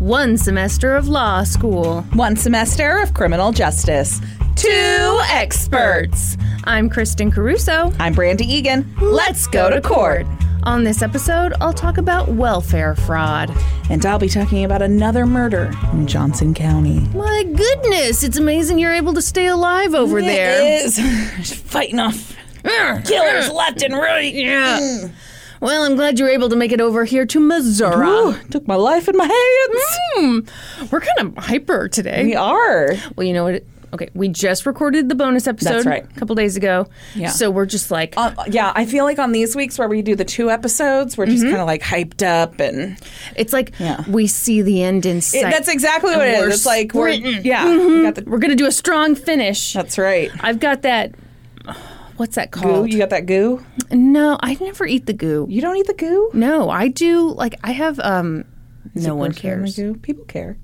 One semester of law school. One semester of criminal justice. Two experts. I'm Kristin Caruso. I'm Brandi Egan. Let's go to court. On this episode, I'll talk about welfare fraud. And I'll be talking about another murder in Johnson County. My goodness, it's amazing you're able to stay alive over there. It is. Just fighting off killers left and right. Yeah. Mm. Well, I'm glad you were able to make it over here to Missouri. Ooh, took my life in my hands. Hmm. We're kind of hyper today. We are. Well, you know what? Okay, we just recorded the bonus episode That's right. a couple days ago. Yeah. So we're just like, Uh, yeah, I feel like on these weeks where we do the two episodes, we're just kind of like hyped up and it's like Yeah. we see the end in sight. It- that's exactly what it is. It's like we're sprinting. yeah, we got the, We're gonna do a strong finish. that's right. I've got that. What's that called? Goo, called? you got that goo? no, I never eat the goo. You don't eat the goo? No, I do. Like I have. um Is No one cares. Goo? People care.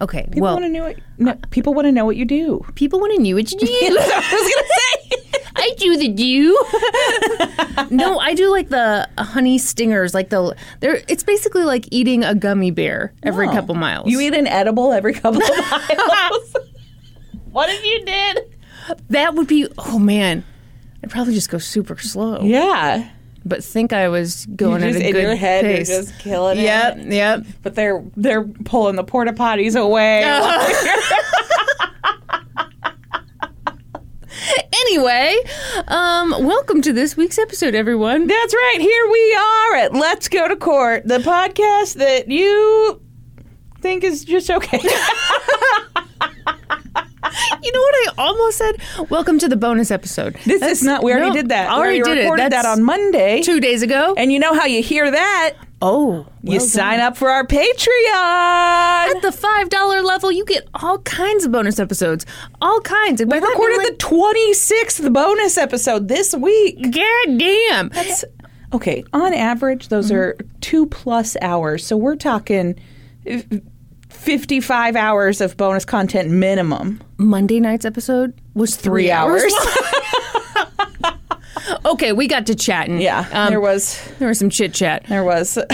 Okay, People well, want to know what. No, people want to know what you do. people want to know what you do. I was gonna say. I do the do. no, I do like the honey stingers. Like the, they're. It's basically like eating a gummy bear every Oh. couple miles. You eat an edible every couple of miles. what if you did? that would be. Oh man, I'd probably just go super slow. Yeah. But think I was going just at a in good your head, pace. you're just killing it. Yep, yep. But they're they're pulling the porta potties away. Anyway, um, welcome to this week's episode, everyone. That's right. Here we are at Let's Go to Court, the podcast that you think is just okay. You know what I almost said? Welcome to the bonus episode. This That's- is not. We already no, did that. I already we did it. recorded That's that on Monday. two days ago. And you know how you hear that? oh, You sign up for our Patreon. At the five dollar level, you get all kinds of bonus episodes, all kinds. And We recorded the 26th bonus episode this week. god damn. That's okay. On average, those Mm-hmm. are two plus hours. So we're talking 55 hours of bonus content minimum. Monday night's episode was three, Three hours. long. okay, we got to chatting. Yeah, Um, there was. there was some chit chat. There was.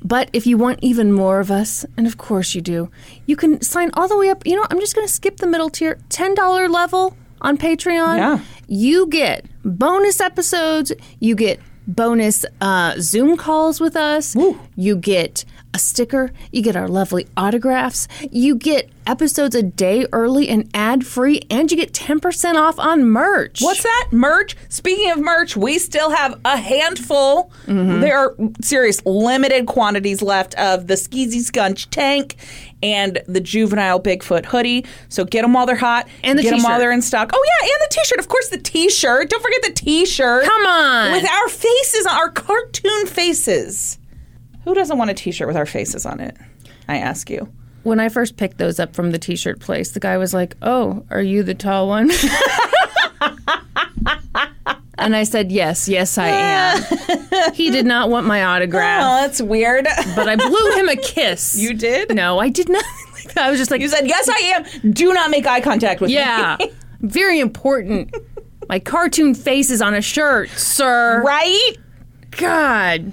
But if you want even more of us, and of course you do, you can sign all the way up. You know, I'm just going to skip the middle tier, $10 level on Patreon. Yeah. You get bonus episodes, you get bonus uh, Zoom calls with us, you get a sticker, you get our lovely autographs, you get episodes a day early and ad free, and you get 10% off on merch. What's that? Merch. Speaking of merch, we still have a handful. Mm-hmm. There are serious limited quantities left of the Skeezy Scunch tank and the juvenile Bigfoot hoodie. So get them while they're hot. And the get them while t-shirt. they're in stock. Oh yeah, and the t-shirt. Of course, the t-shirt. Don't forget the t-shirt. Come on. with our faces, our cartoon faces. Who doesn't want a t-shirt with our faces on it? I ask you. When I first picked those up from the t-shirt place, the guy was like, "Oh, are you the tall one?" and I said, "Yes, yes, I am." he did not want my autograph, Oh, that's weird. but I blew him a kiss. you did. No, I did not. I was just like, You said yes, I am. Do not make eye contact with "Yeah, me. very important." My cartoon face is on a shirt, sir. right? God.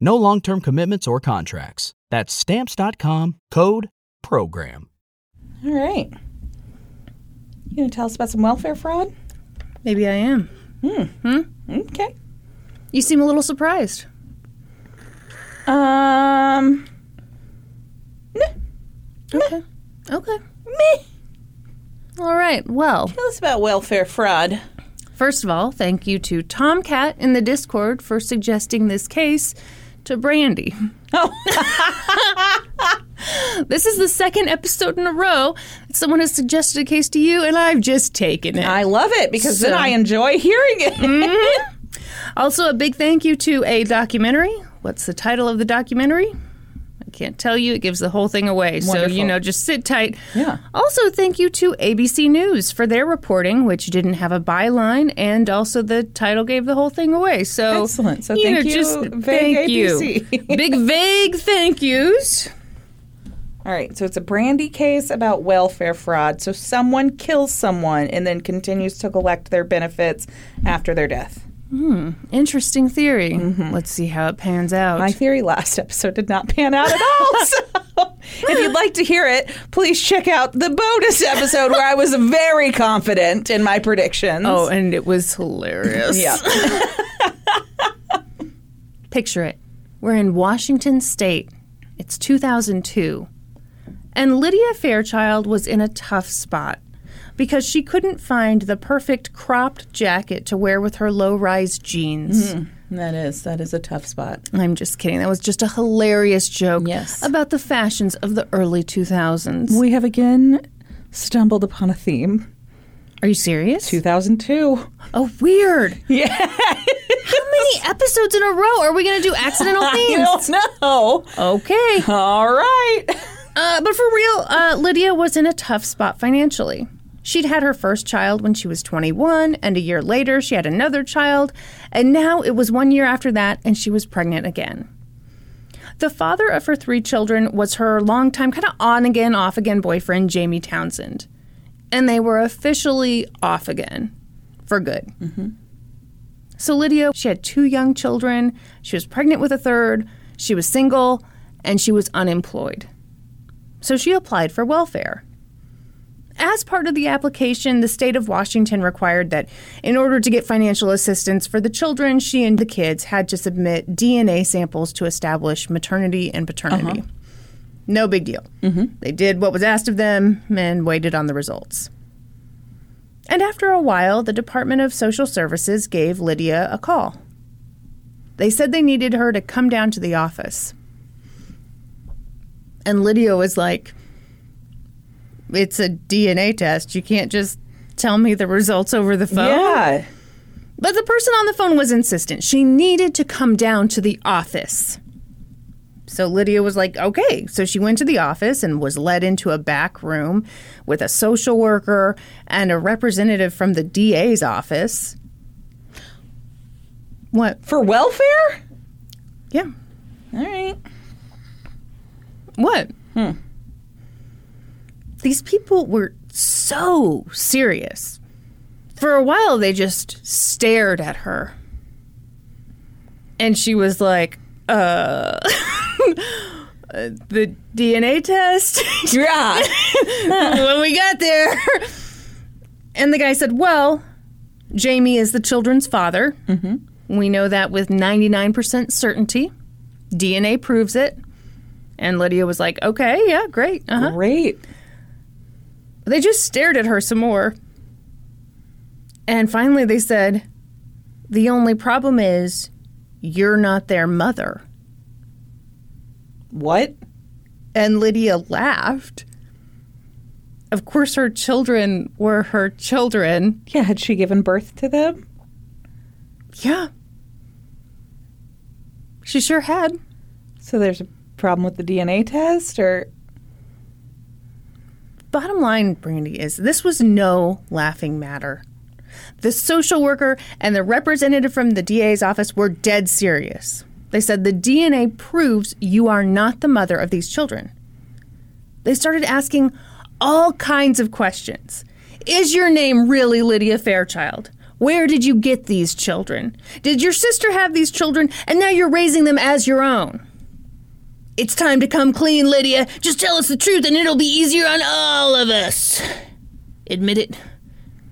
No long term commitments or contracts. That's stamps.com code PROGRAM. All right. You gonna tell us about some welfare fraud? Maybe I am. Hmm. Okay. You seem a little surprised. Um. Okay. Okay. Meh. All right. Well, Tell us about welfare fraud. first of all, thank you to Tomcat in the Discord for suggesting this case to Brandi. Oh, This is the second episode in a row that someone has suggested a case to you, and I've just taken it. I love it because then I enjoy hearing it. Mm-hmm. Also, a big thank you to a documentary. What's the title of the documentary? Can't tell you. It gives the whole thing away. So, you know, just sit tight. Yeah. Also, thank you to ABC News for their reporting, which didn't have a byline, and also the title gave the whole thing away. So, Excellent. So you thank know, you, just thank ABC. you. big, vague thank yous. All right, so it's a Brandi case about welfare fraud. So someone kills someone and then continues to collect their benefits after their death. Interesting theory. Let's see how it pans out. Mm-hmm. My theory last episode did not pan out at all. So if you'd like to hear it, please check out the bonus episode where I was very confident in my predictions. Oh, and it was hilarious. yeah. Picture it. We're in Washington State. It's 2002. And Lydia Fairchild was in a tough spot because she couldn't find the perfect cropped jacket to wear with her low rise jeans. That is that is a tough spot. I'm just kidding. That was just a hilarious joke Yes. about the fashions of the early 2000s. We have again stumbled upon a theme. Are you serious? 2002. Oh, weird. Yeah. How many episodes in a row are we going to do accidental I themes? don't know. Okay. All right. Uh, but for real, uh, Lydia was in a tough spot financially. She'd had her first child when she was 21, and a year later, she had another child, and now it was one year after that, and she was pregnant again. The father of her three children was her longtime, kind of on again, off again boyfriend, Jamie Townsend. And they were officially off again for good. Mm-hmm. So Lydia, she had two young children, she was pregnant with a third, she was single, and she was unemployed so she applied for welfare. As part of the application, the state of Washington required that in order to get financial assistance for the children, she and the kids had to submit DNA samples to establish maternity and paternity. Uh-huh. No big deal. Mm-hmm. They did what was asked of them and waited on the results. And after a while, the Department of Social Services gave Lydia a call. They said they needed her to come down to the office. And Lydia was like, It's a DNA test. You can't just tell me the results over the phone. Yeah. But the person on the phone was insistent. She needed to come down to the office. So Lydia was like, okay. So she went to the office and was led into a back room with a social worker and a representative from the DA's office. What? For welfare? Yeah. All right. What? Hmm. These people were so serious. For a while, they just stared at her. And she was like, uh, the DNA test? Yeah. when we got there. And the guy said, Well, Jamie is the children's father. Mm-hmm. We know that with 99% certainty. DNA proves it. And Lydia was like, Okay, yeah, great. Uh-huh. Great. They just stared at her some more. And finally they said, The only problem is you're not their mother. What? And Lydia laughed. Of course, her children were her children. Yeah, had she given birth to them? Yeah. She sure had. So there's a problem with the DNA test or Bottom line, Brandi, is this was no laughing matter. The social worker and the representative from the DA's office were dead serious. They said the DNA proves you are not the mother of these children. They started asking all kinds of questions. Is your name really Lydia Fairchild? Where did you get these children? Did your sister have these children and now you're raising them as your own? It's time to come clean, Lydia. Just tell us the truth and it'll be easier on all of us. Admit it.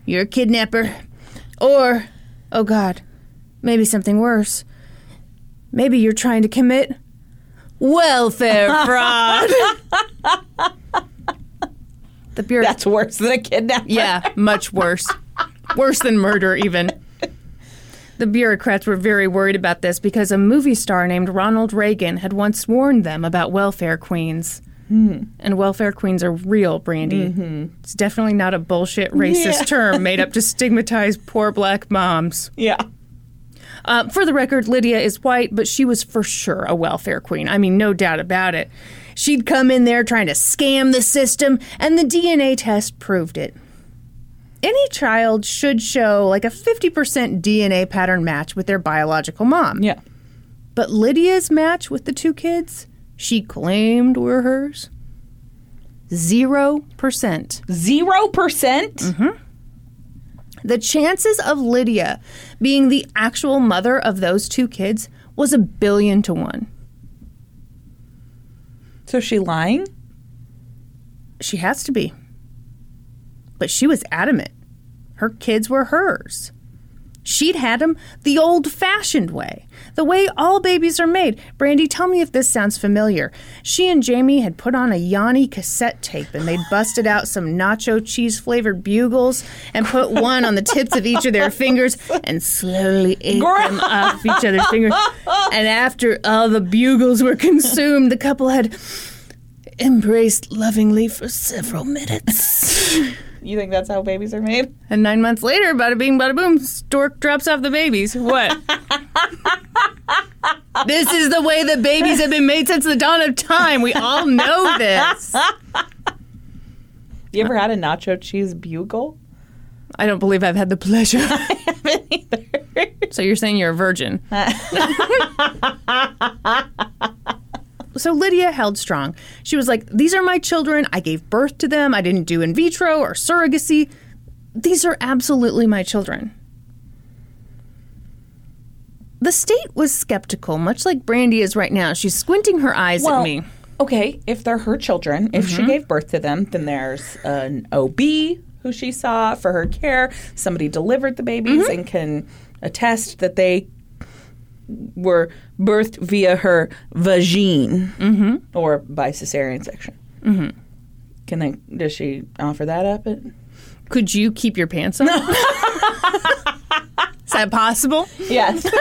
You're a kidnapper. Or, oh God, maybe something worse. Maybe you're trying to commit welfare fraud. the Bureau. That's worse than a kidnapper. Yeah, much worse. worse than murder, even. The bureaucrats were very worried about this because a movie star named Ronald Reagan had once warned them about welfare queens. And welfare queens are real, Brandi. It's definitely not a bullshit racist term made up to stigmatize poor black moms. Yeah. Uh, for the record, Lydia is white, but she was for sure a welfare queen. I mean, no doubt about it. She'd come in there trying to scam the system, and the DNA test proved it. Any child should show like a 50% DNA pattern match with their biological mom. Yeah. But Lydia's match with the two kids she claimed were hers? 0%. Zero percent? Mm-hmm. The chances of Lydia being the actual mother of those two kids was a billion to one. So she lying? She has to be. But she was adamant. Her kids were hers. She'd had them the old fashioned way, the way all babies are made. Brandi, tell me if this sounds familiar. She and Jamie had put on a Yanni cassette tape and they'd busted out some nacho cheese flavored bugles and put one on the tips of each of their fingers and slowly ate them off each other's fingers. And after all the bugles were consumed, the couple had embraced lovingly for several minutes. You think that's how babies are made? And nine months later, bada bing, bada boom, stork drops off the babies. What? this is the way that babies have been made since the dawn of time. We all know this. You ever had a nacho cheese bugle? I don't believe I've had the pleasure. I haven't either. So you're saying you're a virgin? So Lydia held strong. She was like, These are my children. I gave birth to them. I didn't do in vitro or surrogacy. These are absolutely my children. The state was skeptical, much like Brandi is right now. She's squinting her eyes at me. okay, if they're her children, if Mm-hmm. she gave birth to them, then there's an OB who she saw for her care. Somebody delivered the babies Mm-hmm. and can attest that they were birthed via her vagine Mm-hmm. or by cesarean section. Mm-hmm. Can they? Does she offer that up? At, Could you keep your pants on? is that possible? yes.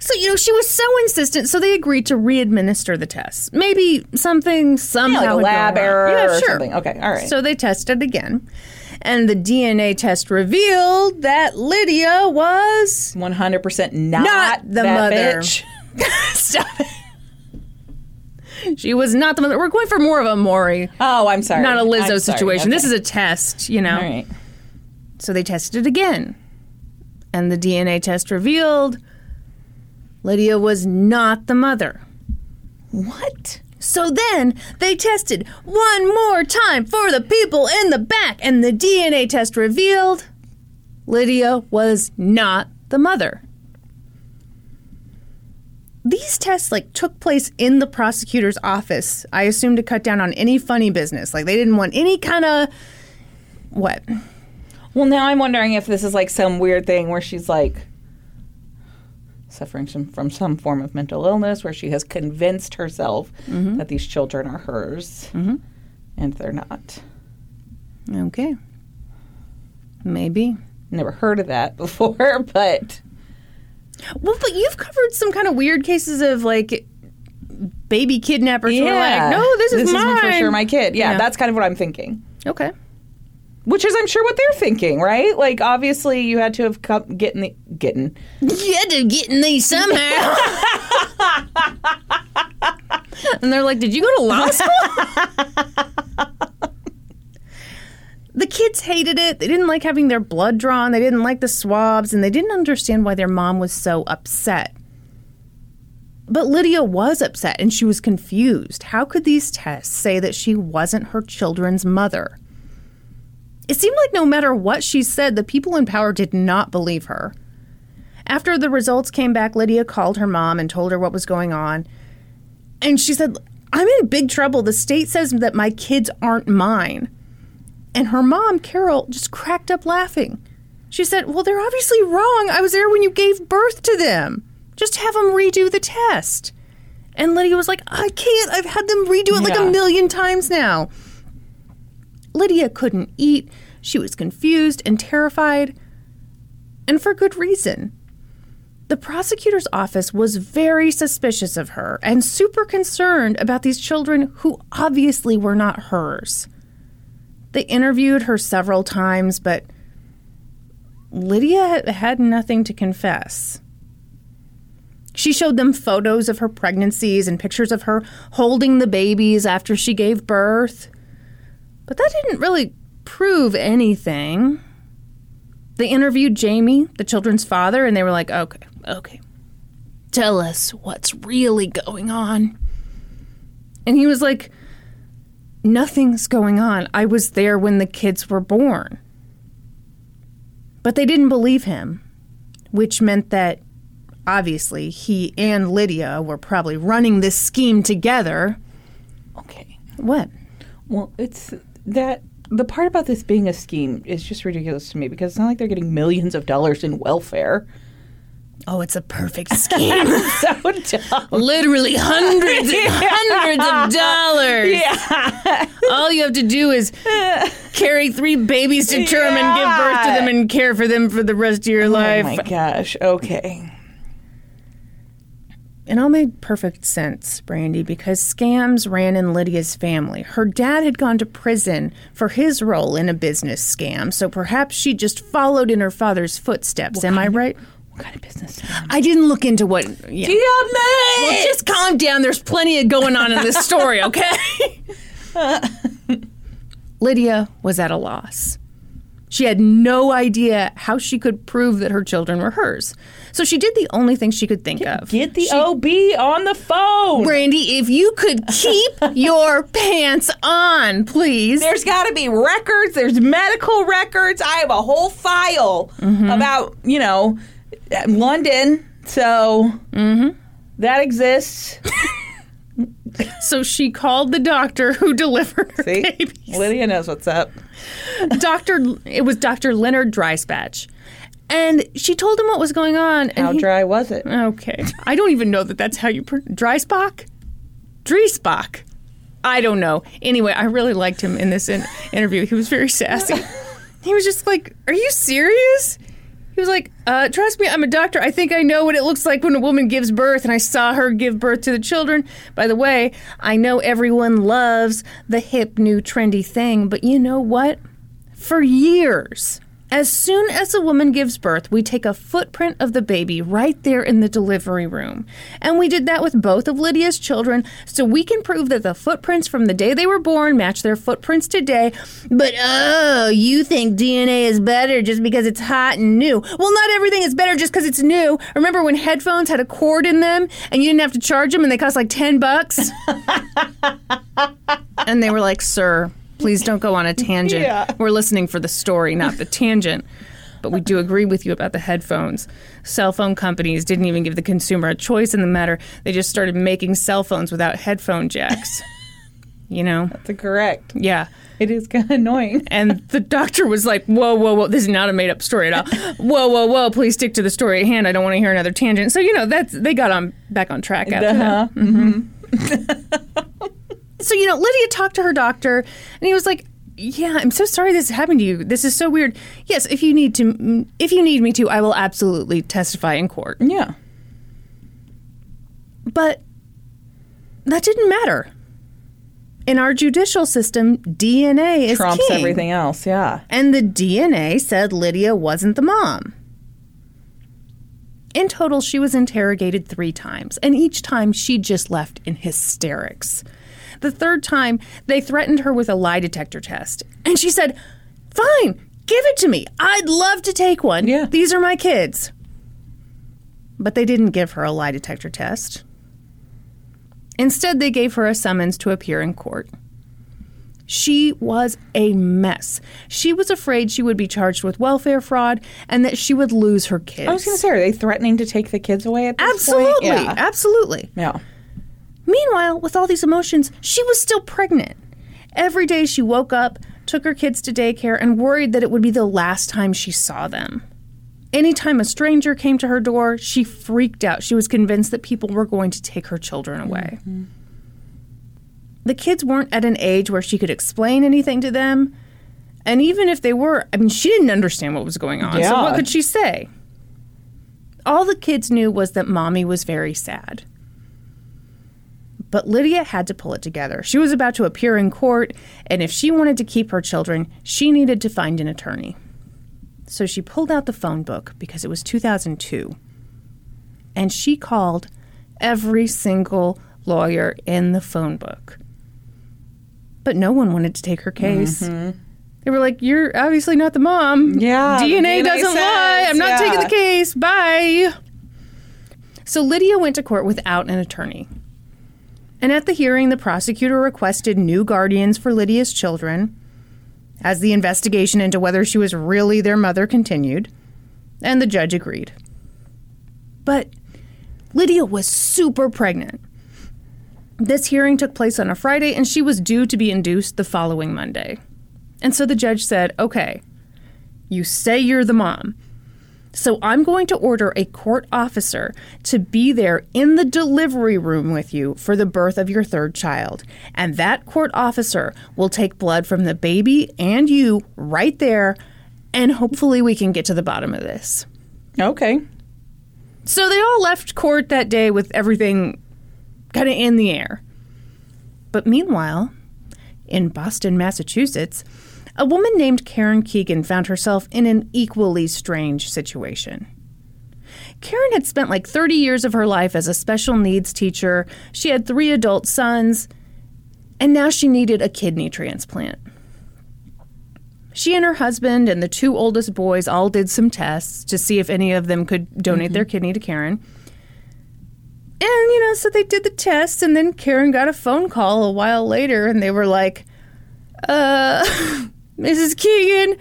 So, you know, she was so insistent, so they agreed to re-administer the test. Maybe something somehow like a lab error yeah, or sure. something. Okay, all right. So they tested again, and the DNA test revealed that Lydia was One hundred percent not Not the mother. bitch. Stop it. She was not the mother. We're going for more of a Maury, Oh, I'm sorry. not a Lizzo I'm situation. This is a test, you know. all right. So they tested it again. And the DNA test revealed Lydia was not the mother. What? So then they tested one more time for the people in the back, and the DNA test revealed Lydia was not the mother. These tests like took place in the prosecutor's office. I assume to cut down on any funny business. Like they didn't want any kind of what? Well, now I'm wondering if this is like some weird thing where she's like suffering some, from some form of mental illness, where she has convinced herself Mm-hmm. that these children are hers, and they're not. Okay. Maybe. Never heard of that before, but Well, but you've covered some kind of weird cases of like baby kidnappers who are like, no, this is mine. for sure my kid. Yeah, Yeah. that's kind of what I'm thinking. Okay. Which is, I'm sure, what they're thinking, right? Like, obviously, you had to have come getting the getting. You had to get in these somehow. and they're like, Did you go to law school? the kids hated it. They didn't like having their blood drawn. They didn't like the swabs. And they didn't understand why their mom was so upset. But Lydia was upset and she was confused. How could these tests say that she wasn't her children's mother? It seemed like no matter what she said, the people in power did not believe her. After the results came back, Lydia called her mom and told her what was going on. And she said, I'm in big trouble. The state says that my kids aren't mine. And her mom, Carol, just cracked up laughing. She said, Well, they're obviously wrong. I was there when you gave birth to them. Just have them redo the test. And Lydia was like, I can't. I've had them redo it like a million times now. Lydia couldn't eat. She was confused and terrified, and for good reason. The prosecutor's office was very suspicious of her and super concerned about these children who obviously were not hers. They interviewed her several times, but Lydia had nothing to confess. She showed them photos of her pregnancies and pictures of her holding the babies after she gave birth. But that didn't really prove anything. They interviewed Jamie, the children's father, and they were like, okay, okay. Tell us what's really going on. And he was like, nothing's going on. I was there when the kids were born. But they didn't believe him, which meant that obviously he and Lydia were probably running this scheme together. Okay. What? Well, it's that the part about this being a scheme is just ridiculous to me because it's not like they're getting millions of dollars in welfare. Oh, it's a perfect scheme. So dumb. Literally hundreds and hundreds of dollars. Yeah. All you have to do is carry three babies to term and give birth to them and care for them for the rest of your Oh life. Oh my gosh. Okay. It all made perfect sense, Brandi, because scams ran in Lydia's family. Her dad had gone to prison for his role in a business scam, so perhaps she just followed in her father's footsteps. Am I right? What kind of business? I didn't look into what. Yeah. Well, just calm down. There's plenty of going on in this story, okay? Lydia was at a loss. She had no idea how she could prove that her children were hers. So she did the only thing she could think of. Get the She- OB on the phone. Brandi, if you could keep your pants on, please. There's got to be records. There's medical records. I have a whole file Mm-hmm. about you know London. So Mm-hmm. that exists. So she called the doctor who delivered her See, baby. Lydia knows what's up. Doctor, it was Doctor Leonard Dryspatch, and she told him what was going on. And How he- dry was it? Okay, I don't even know that that's how you pr- Dreisbach, Dreisbach. I don't know. Anyway, I really liked him in this in- interview. He was very sassy. He was just like, "Are you serious?" He was like, uh, "Trust me, I'm a doctor. I think I know what it looks like when a woman gives birth, and I saw her give birth to the children. By the way, I know everyone loves the hip, new, trendy thing, but you know what? For years, as soon as a woman gives birth, we take a footprint of the baby right there in the delivery room. And we did that with both of Lydia's children, so we can prove that the footprints from the day they were born match their footprints today. But oh, you think DNA is better just because it's hot and new. Well, not everything is better just because it's new. Remember when headphones had a cord in them and you didn't have to charge them and they cost like 10 bucks? and they were like, sir, please don't go on a tangent. Yeah. We're listening for the story, not the tangent. But we do agree with you about the headphones. Cell phone companies didn't even give the consumer a choice in the matter. They just started making cell phones without headphone jacks. you know? That's correct. Yeah. It is kind of annoying. And the doctor was like, whoa, whoa, whoa, this is not a made up story at all. Whoa, whoa, whoa, please stick to the story at hand. I don't want to hear another tangent. So, you know, that's they got on back on track after that. Uh-huh. So, you know, Lydia talked to her doctor and he was like, "Yeah, I'm so sorry this happened to you. This is so weird. Yes, if you need to if you need me to, I will absolutely testify in court." Yeah. But that didn't matter. In our judicial system, DNA is Trumps king. everything else. Yeah. And the DNA said Lydia wasn't the mom. In total, she was interrogated three times, and each time she just left in hysterics. The third time, they threatened her with a lie detector test. And she said, Fine, give it to me. I'd love to take one. Yeah. These are my kids. But they didn't give her a lie detector test. Instead, they gave her a summons to appear in court. She was a mess. She was afraid she would be charged with welfare fraud and that she would lose her kids. I was going to say, are they threatening to take the kids away at this absolutely, point? Yeah. absolutely. Yeah. Meanwhile, with all these emotions, she was still pregnant. Every day she woke up, took her kids to daycare, and worried that it would be the last time she saw them. Anytime a stranger came to her door, she freaked out. She was convinced that people were going to take her children away. The kids weren't at an age where she could explain anything to them. And even if they were, I mean, she didn't understand what was going on. So Yeah. what could she say? All the kids knew was that mommy was very sad. But Lydia had to pull it together. She was about to appear in court, and if she wanted to keep her children, she needed to find an attorney. So she pulled out the phone book because it was 2002. And she called every single lawyer in the phone book. But no one wanted to take her case. Mm-hmm. They were like, You're obviously not the mom. Yeah, DNA, DNA doesn't lie. I'm not taking the case. Bye. So Lydia went to court without an attorney. And at the hearing, the prosecutor requested new guardians for Lydia's children as the investigation into whether she was really their mother continued. And the judge agreed. But Lydia was super pregnant. This hearing took place on a Friday, and she was due to be induced the following Monday. And so the judge said, Okay, you say you're the mom. So I'm going to order a court officer to be there in the delivery room with you for the birth of your third child. And that court officer will take blood from the baby and you right there, and hopefully we can get to the bottom of this. Okay. So they all left court that day with everything kind of in the air. But meanwhile, in Boston, Massachusetts, a woman named Karen Keegan found herself in an equally strange situation. Karen had spent like 30 years of her life as a special needs teacher. She had three adult sons, and now she needed a kidney transplant. She and her husband and the two oldest boys all did some tests to see if any of them could donate their kidney to Karen. And, you know, so they did the tests, and then Karen got a phone call a while later, and they were like, uh, Mrs. Keegan,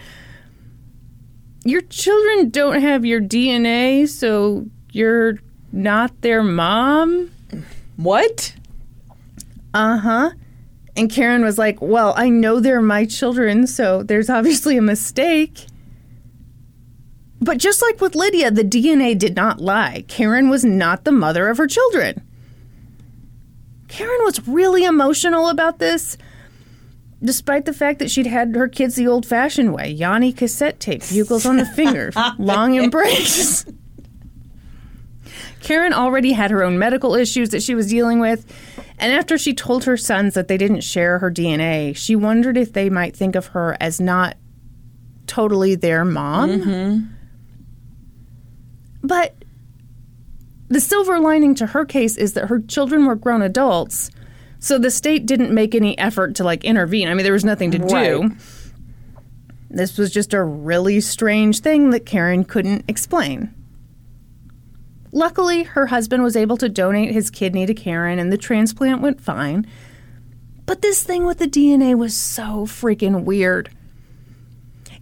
your children don't have your DNA, so you're not their mom? What? Uh huh. And Karen was like, Well, I know they're my children, so there's obviously a mistake. But just like with Lydia, the DNA did not lie. Karen was not the mother of her children. Karen was really emotional about this, despite the fact that she'd had her kids the old fashioned way Yanni cassette tape, bugles on the finger, long embrace. Karen already had her own medical issues that she was dealing with, and after she told her sons that they didn't share her DNA, she wondered if they might think of her as not totally their mom. Mm-hmm. But the silver lining to her case is that her children were grown adults, so the state didn't make any effort to like intervene. I mean, there was nothing to do. Right. This was just a really strange thing that Karen couldn't explain. Luckily, her husband was able to donate his kidney to Karen and the transplant went fine. But this thing with the DNA was so freaking weird.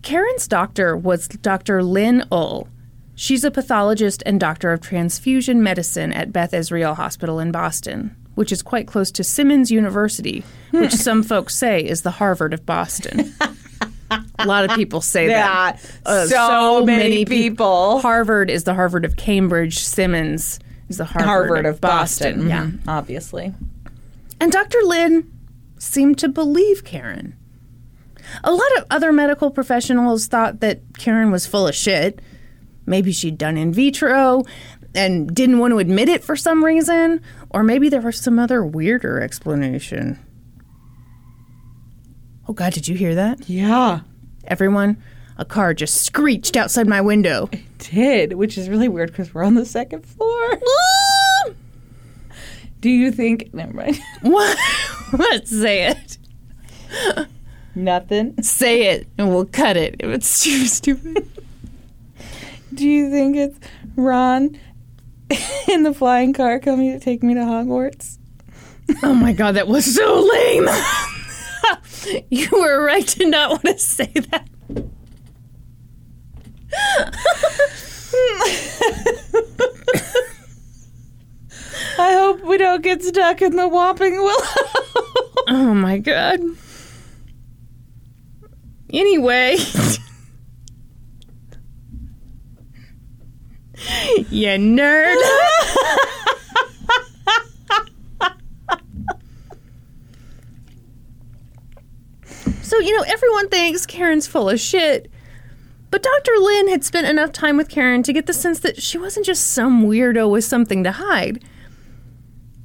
Karen's doctor was Dr. Lynne Uhl. She's a pathologist and doctor of transfusion medicine at Beth Israel Hospital in Boston, which is quite close to Simmons University, which some folks say is the Harvard of Boston. a lot of people say Yeah, that. Uh, so many peop- people. Harvard is the Harvard of Cambridge. Simmons is the Harvard, Harvard of Boston. Yeah. Mhm, Obviously. And Dr. Lynn seemed to believe Karen. A lot of other medical professionals thought that Karen was full of shit. Maybe she'd done in vitro and didn't want to admit it for some reason, or maybe there was some other weirder explanation. Oh, God, did you hear that? Yeah. Everyone, a car just screeched outside my window. Did, which is really weird because we're on the second floor. Do you think? Never mind. what? what? Say it. Nothing. Say it, and we'll cut it if it's too stupid. Do you think it's Ron in the flying car coming to take me to Hogwarts? Oh my god, that was so lame. You were right to not want to say that. I hope we don't get stuck in the whopping willow. Oh my god. Anyway. you nerd. so, you know, everyone thinks Karen's full of shit. But Dr. Lynn had spent enough time with Karen to get the sense that she wasn't just some weirdo with something to hide.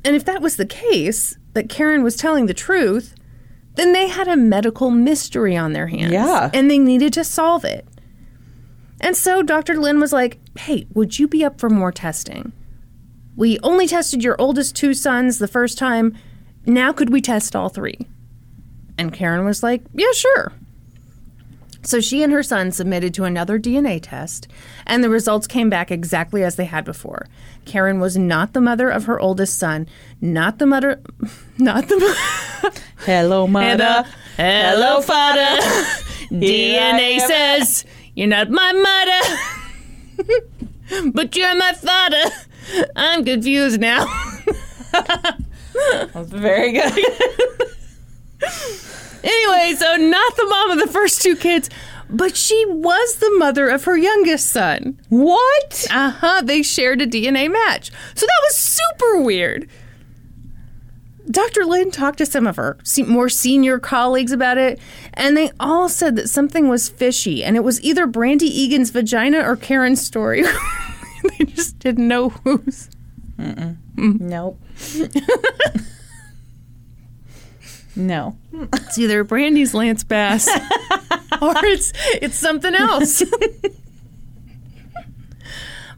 And if that was the case, that Karen was telling the truth, then they had a medical mystery on their hands. Yeah. And they needed to solve it. And so Dr. Lynn was like, hey, would you be up for more testing? We only tested your oldest two sons the first time. Now could we test all three? And Karen was like, yeah, sure. So she and her son submitted to another DNA test, and the results came back exactly as they had before. Karen was not the mother of her oldest son, not the mother, not the mo- Hello, mother. Hello, father. DNA says you're not my mother, but you're my father. I'm confused now. That's very good. Anyway, so not the mom of the first two kids, but she was the mother of her youngest son. what? Uh huh. They shared a DNA match. So that was super weird. Dr. Lynn talked to some of her more senior colleagues about it, and they all said that something was fishy, and it was either Brandi Egan's vagina or Karen's story. they just didn't know whose. Nope. no. It's either Brandi's Lance Bass or it's it's something else.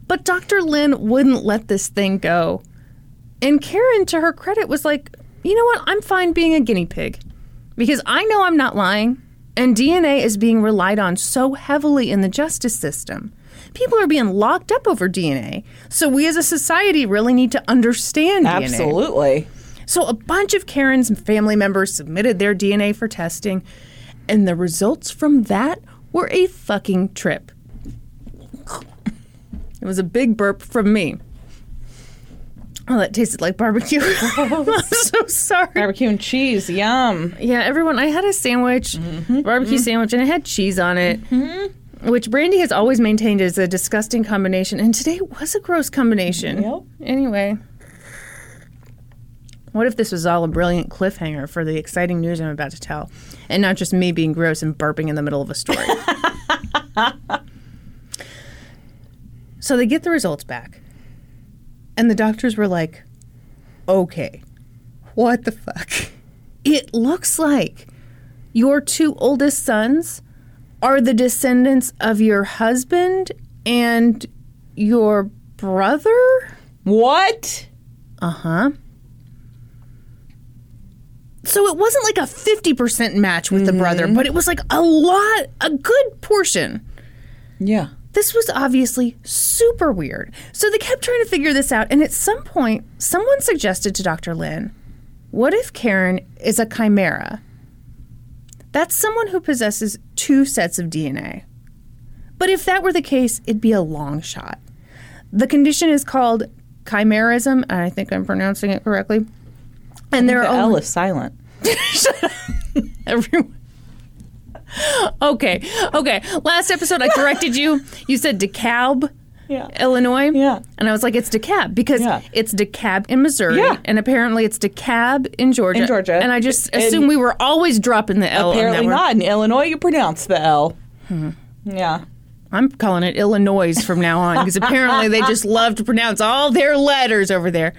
but Dr. Lynn wouldn't let this thing go. And Karen, to her credit, was like, you know what? I'm fine being a guinea pig. Because I know I'm not lying. And DNA is being relied on so heavily in the justice system. People are being locked up over DNA. So we as a society really need to understand DNA. Absolutely. So a bunch of Karen's family members submitted their DNA for testing, and the results from that were a fucking trip. It was a big burp from me. Oh, that tasted like barbecue. I'm so sorry. Barbecue and cheese. Yum. Yeah, everyone, I had a sandwich, mm-hmm. barbecue mm-hmm. sandwich, and it had cheese on it, mm-hmm. which Brandi has always maintained is a disgusting combination, and today was a gross combination. Yep. Anyway, what if this was all a brilliant cliffhanger for the exciting news I'm about to tell, and not just me being gross and burping in the middle of a story? so they get the results back, and the doctors were like, okay, what the fuck? It looks like your two oldest sons are the descendants of your husband and your brother? What? Uh huh. So it wasn't like a 50% match with the brother, but it was like a lot, a good portion. Yeah. This was obviously super weird. So they kept trying to figure this out, and at some point, someone suggested to Dr. Lynn, what if Karen is a chimera? That's someone who possesses two sets of DNA. But if that were the case, it'd be a long shot. The condition is called chimerism, and I think I'm pronouncing it correctly. And there The are L only is silent. everyone. Okay, okay. Last episode, I corrected you. You said DeKalb, Yeah. Illinois. Yeah. And I was like, it's DeKalb because Yeah. it's DeKalb in Missouri, Yeah. and apparently it's DeKalb in Georgia. In Georgia. And I just assumed we were always dropping the L. Apparently not. In Illinois, you pronounce the L. Hmm. Yeah. I'm calling it Illinois from now on because apparently they just love to pronounce all their letters over there.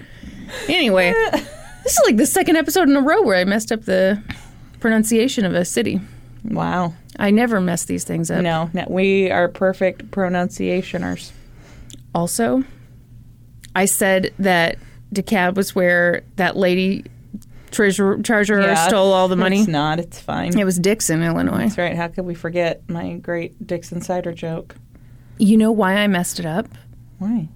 Anyway, this is like the second episode in a row where I messed up the pronunciation of a city. Wow. I never mess these things up. No, no, we are perfect pronunciationers. Also, I said that DeKalb was where that lady treasurer, treasurer Yeah, stole all the money. It's not. It's fine. It was Dixon, Illinois. That's right. How could we forget my great Dixon cider joke? You know why I messed it up? Why?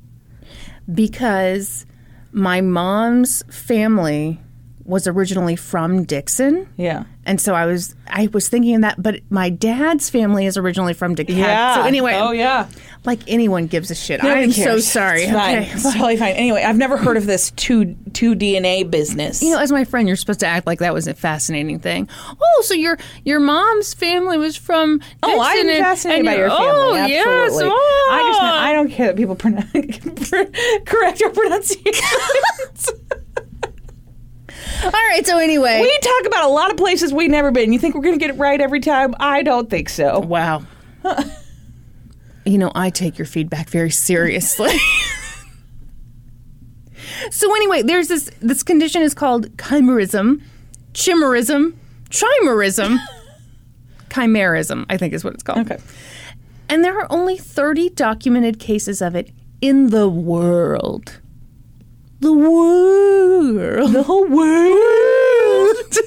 Because my mom's family was originally from Dixon. Yeah. And so I was I was thinking of that, but my dad's family is originally from Dixon. Yeah. So anyway, Oh yeah. like anyone gives a shit. Nobody I'm so sorry. It's fine. Okay. It's totally fine. Anyway, I've never heard of this two two DNA business. You know, as my friend, you're supposed to act like that was a fascinating thing. Oh, so your your mom's family was from Dixon Oh, I'm and- fascinated and by your you're- family. Oh, Absolutely. yes. Oh. I just I don't care that people pronounce correct your pronunciations. All right. So anyway, we talk about a lot of places we've never been. You think we're going to get it right every time? I don't think so. wow. you know, I take your feedback very seriously. so anyway, there's this this condition is called chimerism, chimerism, chimerism, chimerism. I think is what it's called. Okay. And there are only 30 documented cases of it in the world. The world. The whole world.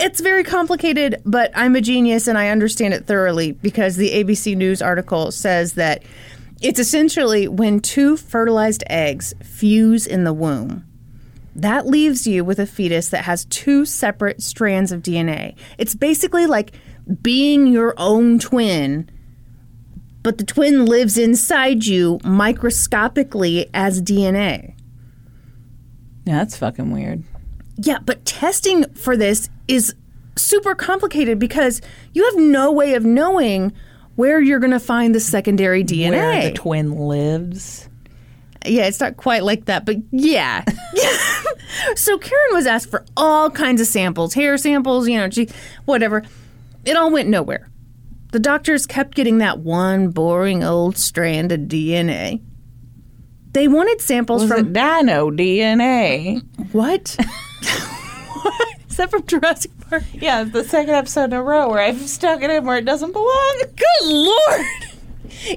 it's very complicated, but I'm a genius and I understand it thoroughly because the ABC News article says that it's essentially when two fertilized eggs fuse in the womb. That leaves you with a fetus that has two separate strands of DNA. It's basically like being your own twin, but the twin lives inside you microscopically as DNA. Yeah, that's fucking weird. Yeah, but testing for this is super complicated because you have no way of knowing where you're going to find the secondary DNA. Where the twin lives. Yeah, it's not quite like that, but yeah. so Karen was asked for all kinds of samples, hair samples, you know, she, whatever. It all went nowhere. The doctors kept getting that one boring old strand of DNA. They wanted samples Was from it dino DNA? what? Is that from Jurassic Park? Yeah, it's the second episode in a row where I've stuck it in where it doesn't belong. Good lord!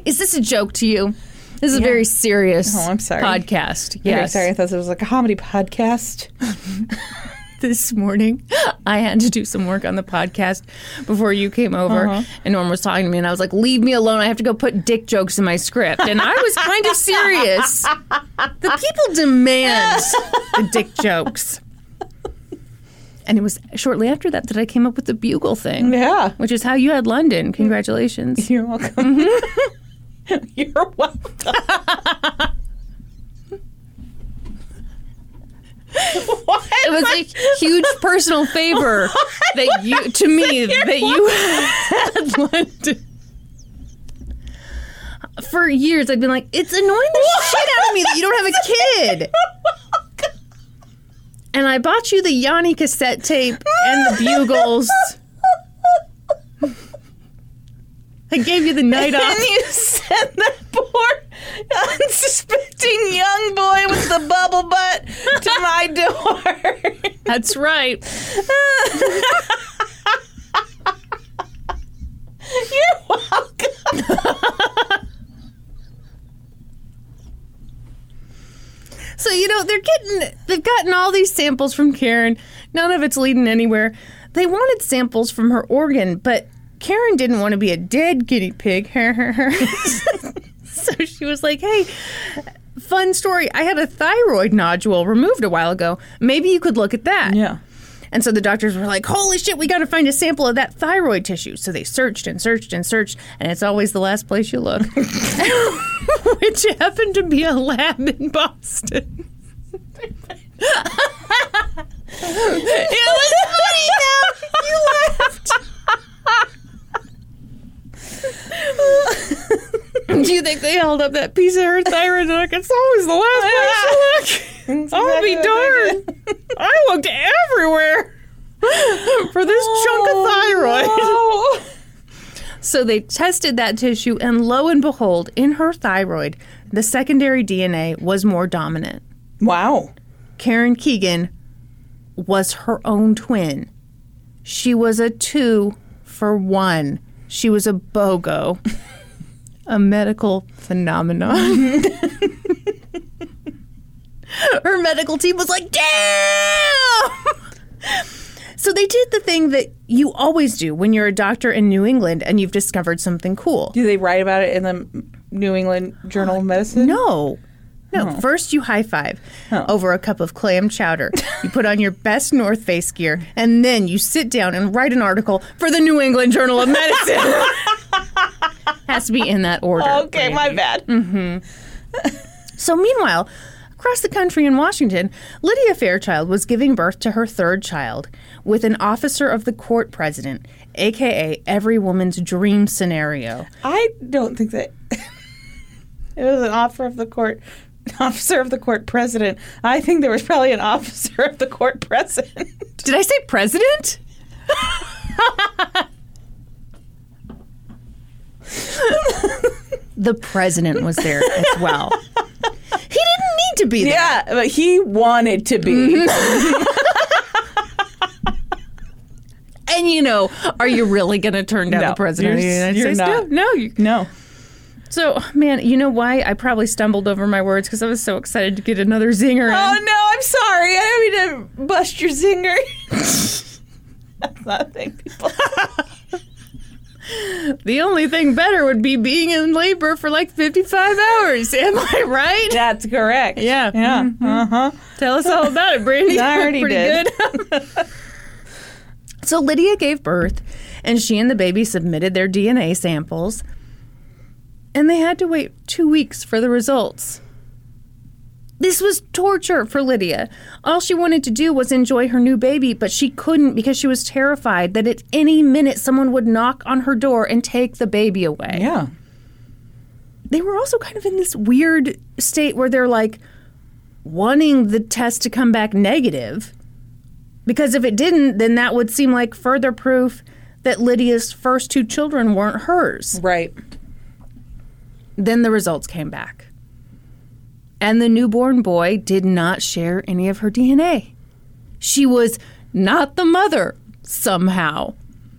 Is this a joke to you? This is a very serious Oh, I'm sorry. podcast. Yes. Yes. sorry, I thought it was like a comedy podcast. this morning I had to do some work on the podcast before you came over Uh-huh. and Norm was talking to me and I was like, leave me alone. I have to go put dick jokes in my script. And I was kind of serious. The people demand the dick jokes. And it was shortly after that that I came up with the bugle thing. Yeah. Which is how you had London. Congratulations. You're welcome. You're welcome. what? It was a huge personal favor that you to me that you had London. For years, I've been like, it's annoying the shit out of me that you don't have a kid. And I bought you the Yanni cassette tape and the bugles. I gave you the night off. And you sent that poor unsuspecting young boy with the bubble butt to my door. That's right. You're welcome. So you know they're getting they've gotten all these samples from Karen. None of it's leading anywhere. They wanted samples from her organ, but Karen didn't want to be a dead guinea pig. so she was like, "Hey, fun story. I had a thyroid nodule removed a while ago. Maybe you could look at that." Yeah. And so the doctors were like, holy shit, we got to find a sample of that thyroid tissue. So they searched and searched and searched, and it's always the last place you look, which happened to be a lab in Boston. it was funny now. You laughed. Do you think they held up that piece of her thyroid like, it's always the last place you look? I'll be darned. I looked everywhere for this chunk of thyroid. So they tested that tissue, and lo and behold, in her thyroid, the secondary DNA was more dominant. Wow. Karen Keegan was her own twin. She was a two for one. She was a BOGO, a medical phenomenon. her medical team was like, damn! So they did the thing that you always do when you're a doctor in New England and you've discovered something cool. Do they write about it in the New England Journal of uh, Medicine? No. No, oh. first you high five oh. over a cup of clam chowder. You put on your best North Face gear, and then you sit down and write an article for the New England Journal of Medicine. Has to be in that order. Okay, my bad. Mm-hmm. So, meanwhile, across the country in Washington, Lydia Fairchild was giving birth to her third child with an officer of the court president, aka every woman's dream scenario. I don't think that it was an offer of the court officer of the court president. I think there was probably an officer of the court president. Did I say president? the president was there as well. He didn't need to be there. Yeah, but he wanted to be. Mm-hmm. And you know, are you really going to turn down No, the president of the you're- United States? not. No, no. You, No. So, man, you know why? I probably stumbled over my words because I was so excited to get another zinger in. Oh no, I'm sorry. I didn't mean to bust your zinger. That's not a thing, people. The only thing better would be being in labor for like 55 hours. Am I right? That's correct. Yeah. Yeah. Uh huh. Tell us all about it, Brandi. I already Pretty did. good. so Lydia gave birth, and she and the baby submitted their DNA samples, and they had to wait two weeks for the results. This was torture for Lydia. All she wanted to do was enjoy her new baby, but she couldn't because she was terrified that at any minute someone would knock on her door and take the baby away Yeah. they were also kind of in this weird state where they're like wanting the test to come back negative because if it didn't then that would seem like further proof that Lydia's first two children weren't hers. Right. Then the results came back. And the newborn boy did not share any of her DNA. She was not the mother somehow.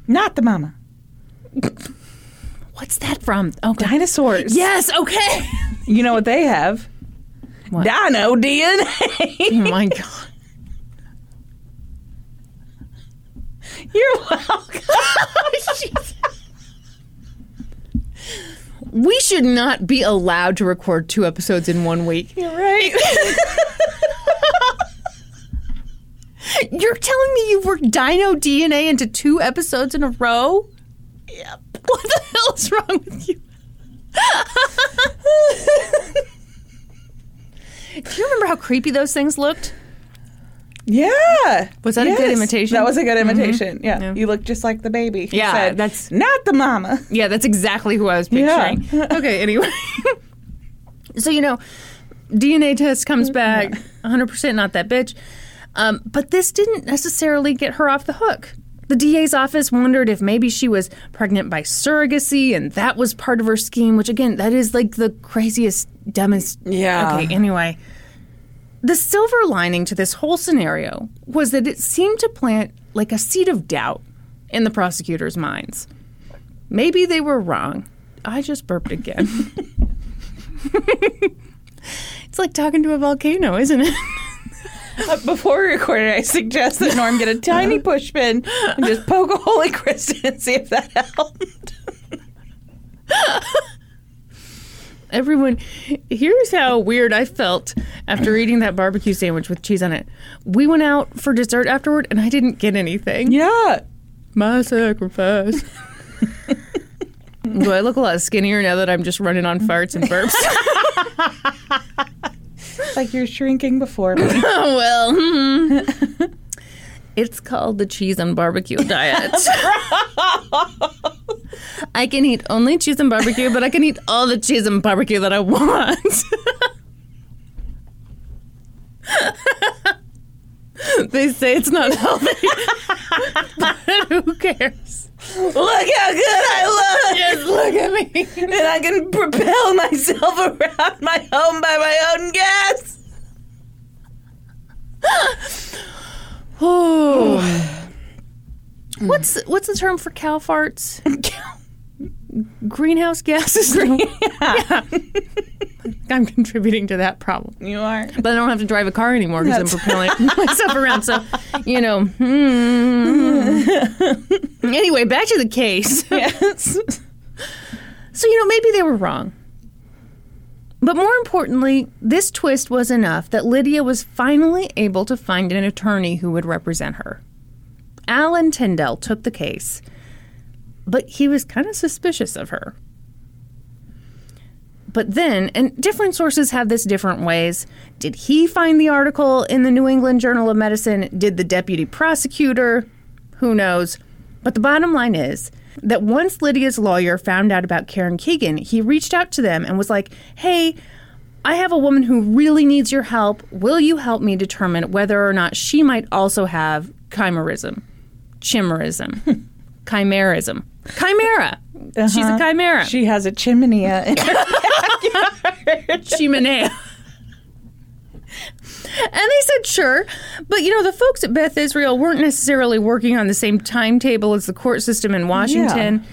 Not the mama. What's that from? Oh, God. Dinosaurs. Yes, okay. You know what they have? What? Dino DNA. oh my God. You're welcome. Oh, We should not be allowed to record two episodes in one week. You're right. You're telling me you've worked Dino DNA into two episodes in a row? yep. What the hell is wrong with you? Do you remember how creepy those things looked? Yeah. Was that a good imitation? That was a good imitation. Yeah. Yeah. You look just like the baby. He Yeah, said, that's- not the mama. Yeah, that's exactly who I was Yeah. picturing. okay, anyway. so, you know, DNA test comes back 100% not that bitch. Um, but this didn't necessarily get her off the hook. The DA's office wondered if maybe she was pregnant by surrogacy and that was part of her scheme, which again, that is like the craziest, dumbest. Yeah. Okay, anyway. The silver lining to this whole scenario was that it seemed to plant like a seed of doubt in the prosecutors' minds. Maybe they were wrong. I just burped again. it's like talking to a volcano, isn't it? Uh, Before we recorded, I suggest that Norm get a tiny push pin and just poke a hole in Kristin and see if that helped. Everyone, here's how weird I felt after eating that barbecue sandwich with cheese on it. We went out for dessert afterward and I didn't get anything. Yeah. My sacrifice. Do I look a lot skinnier now that I'm just running on farts and burps? Like you're shrinking before me. oh, well. hmm. It's called the cheese and barbecue diet. I can eat only cheese and barbecue, but I can eat all the cheese and barbecue that I want. they say it's not healthy. but who cares? Look how good I look! Just look at me. And I can propel myself around my home by my own gas. Oh. what's what's the term for cow farts? Greenhouse gases. yeah. I'm contributing to that problem. You are. But I don't have to drive a car anymore because I'm propelling myself around. So, you know. hmm. anyway, back to the case. Yes. So, you know, maybe they were wrong. But more importantly, this twist was enough that Lydia was finally able to find an attorney who would represent her. Alan Tindall took the case, but he was kind of suspicious of her. But then, and different sources have this different ways. Did he find the article in the New England Journal of Medicine? Did the deputy prosecutor? Who knows? But the bottom line is that once Lydia's lawyer found out about Karen Keegan, he reached out to them and was like, hey, I have a woman who really needs your help. Will you help me determine whether or not she might also have chimerism? Chimerism. Chimerism. Chimera. She's a uh-huh. chimera. She has a chimney. in her- Chimenea. And they said sure, but you know the folks at Beth Israel weren't necessarily working on the same timetable as the court system in Washington.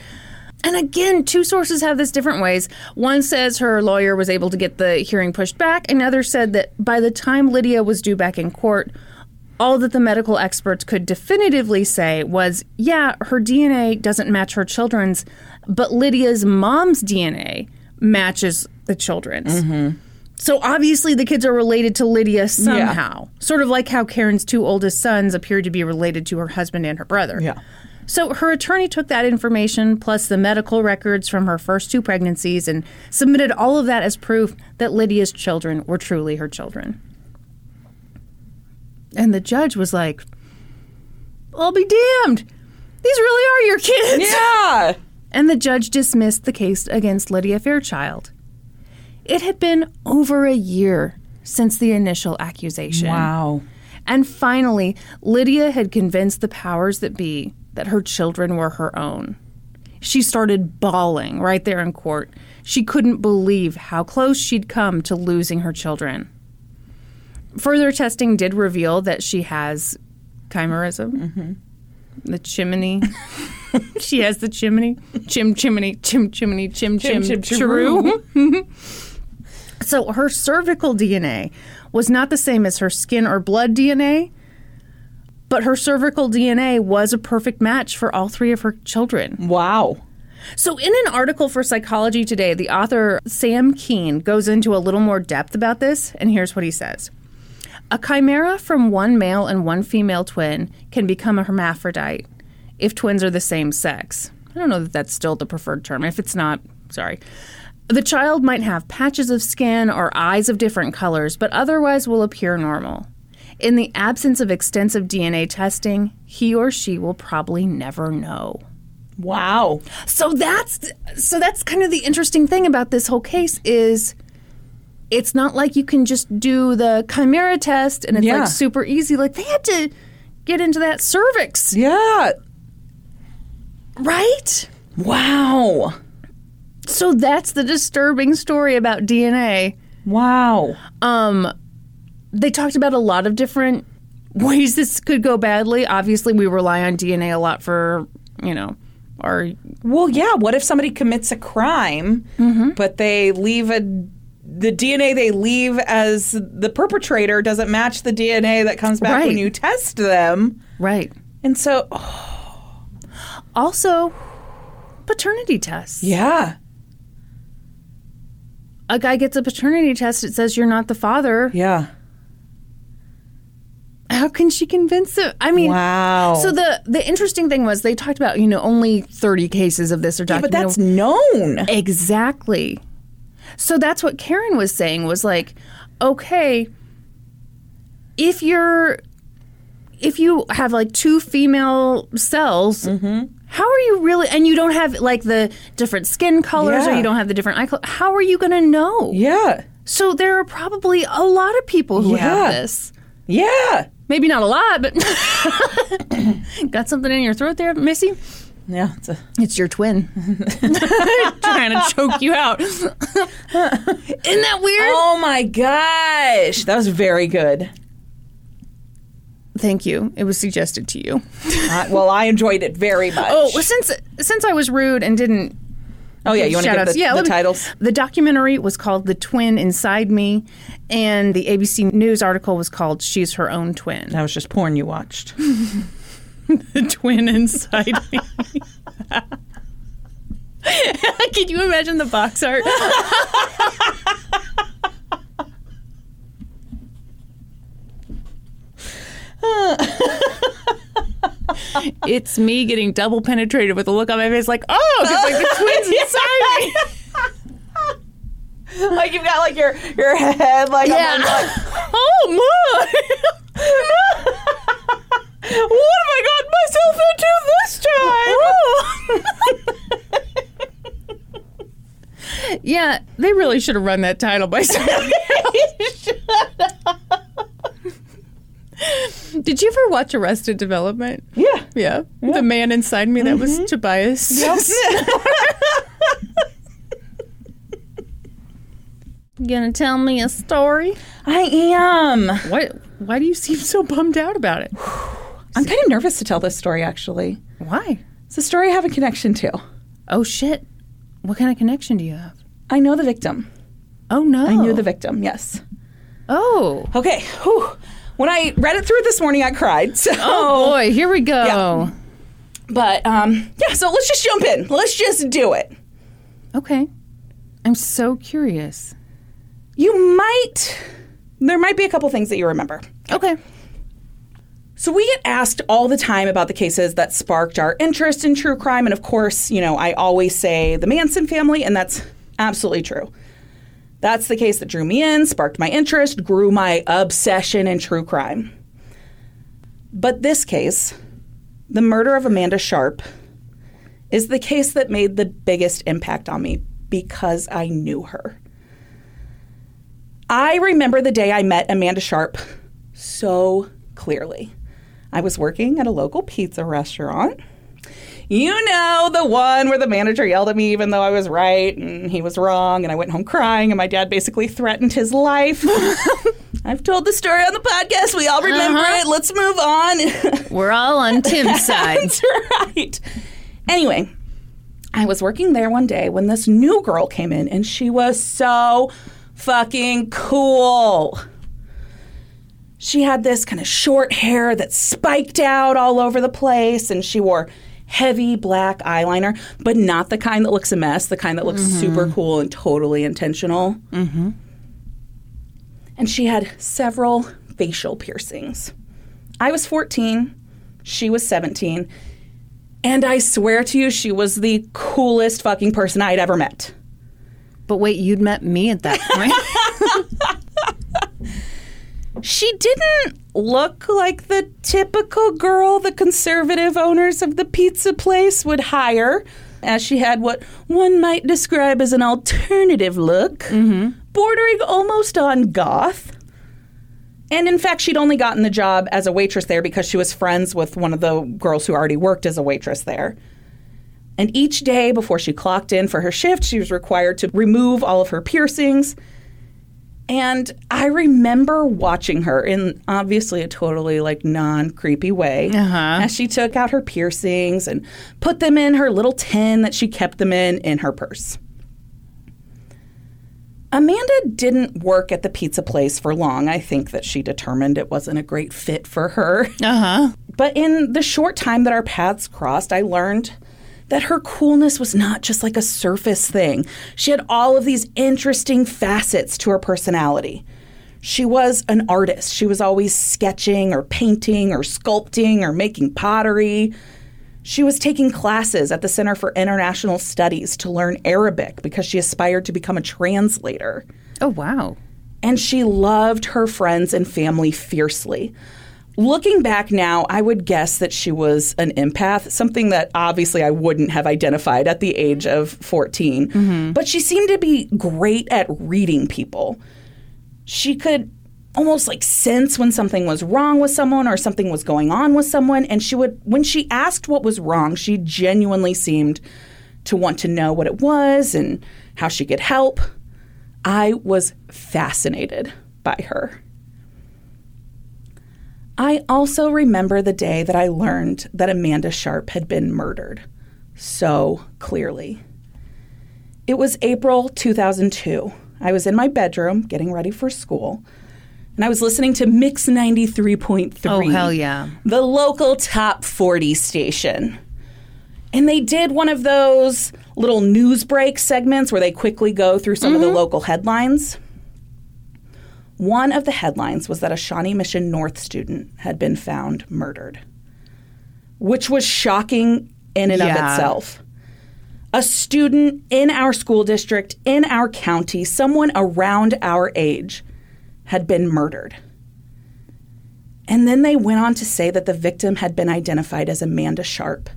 And again, two sources have this different ways. One says her lawyer was able to get the hearing pushed back. Another said that by the time Lydia was due back in court, all that the medical experts could definitively say was, yeah, her DNA doesn't match her children's, but Lydia's mom's DNA matches the children's. Mm-hmm. So obviously the kids are related to Lydia somehow. Sort of like how Karen's two oldest sons appeared to be related to her husband and her brother. Yeah. So her attorney took that information plus the medical records from her first two pregnancies and submitted all of that as proof that Lydia's children were truly her children. And the judge was like, I'll be damned. These really are your kids. yeah. And the judge dismissed the case against Lydia Fairchild. It had been over a year since the initial accusation. Wow. And finally, Lydia had convinced the powers that be that her children were her own. She started bawling right there in court. She couldn't believe how close she'd come to losing her children. Further testing did reveal that she has chimerism, mm-hmm. the chimney. she has the chimney, chim chimney, chim chimney, chim chim, chim, chiroo. so her cervical DNA was not the same as her skin or blood DNA, but her cervical DNA was a perfect match for all three of her children. Wow. So, in an article for Psychology Today, the author Sam Kean goes into a little more depth about this, and here's what he says A chimera from one male and one female twin can become a hermaphrodite if twins are the same sex. I don't know that that's still the preferred term. If it's not, sorry. The child might have patches of skin or eyes of different colors, but otherwise will appear normal. In the absence of extensive DNA testing, he or she will probably never know. Wow. So that's so that's kind of the interesting thing about this whole case is it's not like you can just do the chimera test and it's Yeah. like super easy. Like they had to get into that cervix, Yeah. right? Wow. So that's the disturbing story about DNA. Wow. Um they talked about a lot of different ways this could go badly. Obviously, we rely on DNA a lot for, you know, our Well, yeah. What if somebody commits a crime, but they leave a the DNA they leave as the perpetrator doesn't match the DNA that comes back Right. when you test them, right. and so Also, paternity tests. yeah, a guy gets a paternity test, it says you're not the father. yeah. How can she convince him? I mean, Wow. So the the interesting thing was they talked about you know only 30 cases of this are Yeah, but that's known. exactly. So that's what Karen was saying was like, okay, if you're if you have like two female cells, Mm-hmm. How are you really? And you don't have like the different skin colors, or you don't have the different eye color. How are you going to know? Yeah, So there are probably a lot of people who Yeah. have this. yeah, Maybe not a lot, but got something in your throat there, Missy? yeah. It's a, It's your twin. Trying to choke you out. Isn't that weird? oh my gosh, that was very good. Thank you. It was suggested to you. Uh, well, I enjoyed it very much. Oh, well, since since I was rude and didn't oh yeah. You want to give the, yeah, the me- titles? The documentary was called The Twin Inside Me, and the ABC News article was called She's Her Own Twin. That was just porn you watched. the twin inside me. Can you imagine the box art? it's me getting double penetrated with a look on my face, like, oh, because like the twins inside me. like you've got like your your head like Yeah. like, oh my! what have I got myself into this time? yeah, they really should have run that title by someone. Did you ever watch Arrested Development? yeah. Yeah. The man inside me that was mm-hmm. Tobias. You gonna tell me a story? I am. What? Why do you seem so bummed out about it? I'm kind of nervous to tell this story actually. Why? It's a story I have a connection to. Oh shit! What kind of connection do you have? I know the victim. Oh no! I knew the victim, yes. Oh. Okay. Whew. When I read it through this morning, I cried. So, Oh boy, here we go. Yeah. but um, yeah. So let's just jump in. Let's just do it. Okay. I'm so curious. You might. There might be a couple things that you remember. Okay. So we get asked all the time about the cases that sparked our interest in true crime, and of course, you know, I always say the Manson family, and that's absolutely true. That's the case that drew me in, sparked my interest, grew my obsession in true crime. But this case, the murder of Amanda Sharp, is the case that made the biggest impact on me because I knew her. I remember the day I met Amanda Sharp so clearly. I was working at a local pizza restaurant. You know, the one where the manager yelled at me even though I was right and he was wrong, and I went home crying, and my dad basically threatened his life. I've told the story on the podcast. We all remember uh-huh. it. Let's move on. We're all on Tim's side. That's right. Anyway, I was working there one day when this new girl came in, and she was so fucking cool. She had this kind of short hair that spiked out all over the place, and she wore heavy black eyeliner, but not the kind that looks a mess, the kind that looks super cool and totally intentional. Mm-hmm. And she had several facial piercings. I was 14, she was 17, and I swear to you, she was the coolest fucking person I'd ever met. But wait, you'd met me at that point. She didn't look like the typical girl the conservative owners of the pizza place would hire, as she had what one might describe as an alternative look, mm-hmm. bordering almost on goth. And in fact, she'd only gotten the job as a waitress there because she was friends with one of the girls who already worked as a waitress there. And each day before she clocked in for her shift, she was required to remove all of her piercings. And I remember watching her in obviously a totally like non creepy way as she took out her piercings and put them in her little tin that she kept them in in her purse. Amanda didn't work at the pizza place for long. I think that she determined it wasn't a great fit for her. uh huh. But in the short time that our paths crossed, I learned that her coolness was not just like a surface thing. She had all of these interesting facets to her personality. She was an artist. She was always sketching or painting or sculpting or making pottery. She was taking classes at the Center for International Studies to learn Arabic because she aspired to become a translator Oh wow. and she loved her friends and family fiercely. Looking back now, I would guess that she was an empath, something that obviously I wouldn't have identified at the age of 14. Mm-hmm. But she seemed to be great at reading people. She could almost like sense when something was wrong with someone or something was going on with someone. And she would, when she asked what was wrong, she genuinely seemed to want to know what it was and how she could help. I was fascinated by her. I also remember the day that I learned that Amanda Sharp had been murdered so clearly. It was April 2002. I was in my bedroom getting ready for school, and I was listening to Mix 93.3. Oh hell yeah. The local top 40 station. And they did one of those little news break segments where they quickly go through some of the mm-hmm. local headlines. One of the headlines was that a Shawnee Mission North student had been found murdered. which was shocking in and of itself. A student in our school district, in our county, someone around our age, had been murdered. And then they went on to say that the victim had been identified as Amanda Sharp.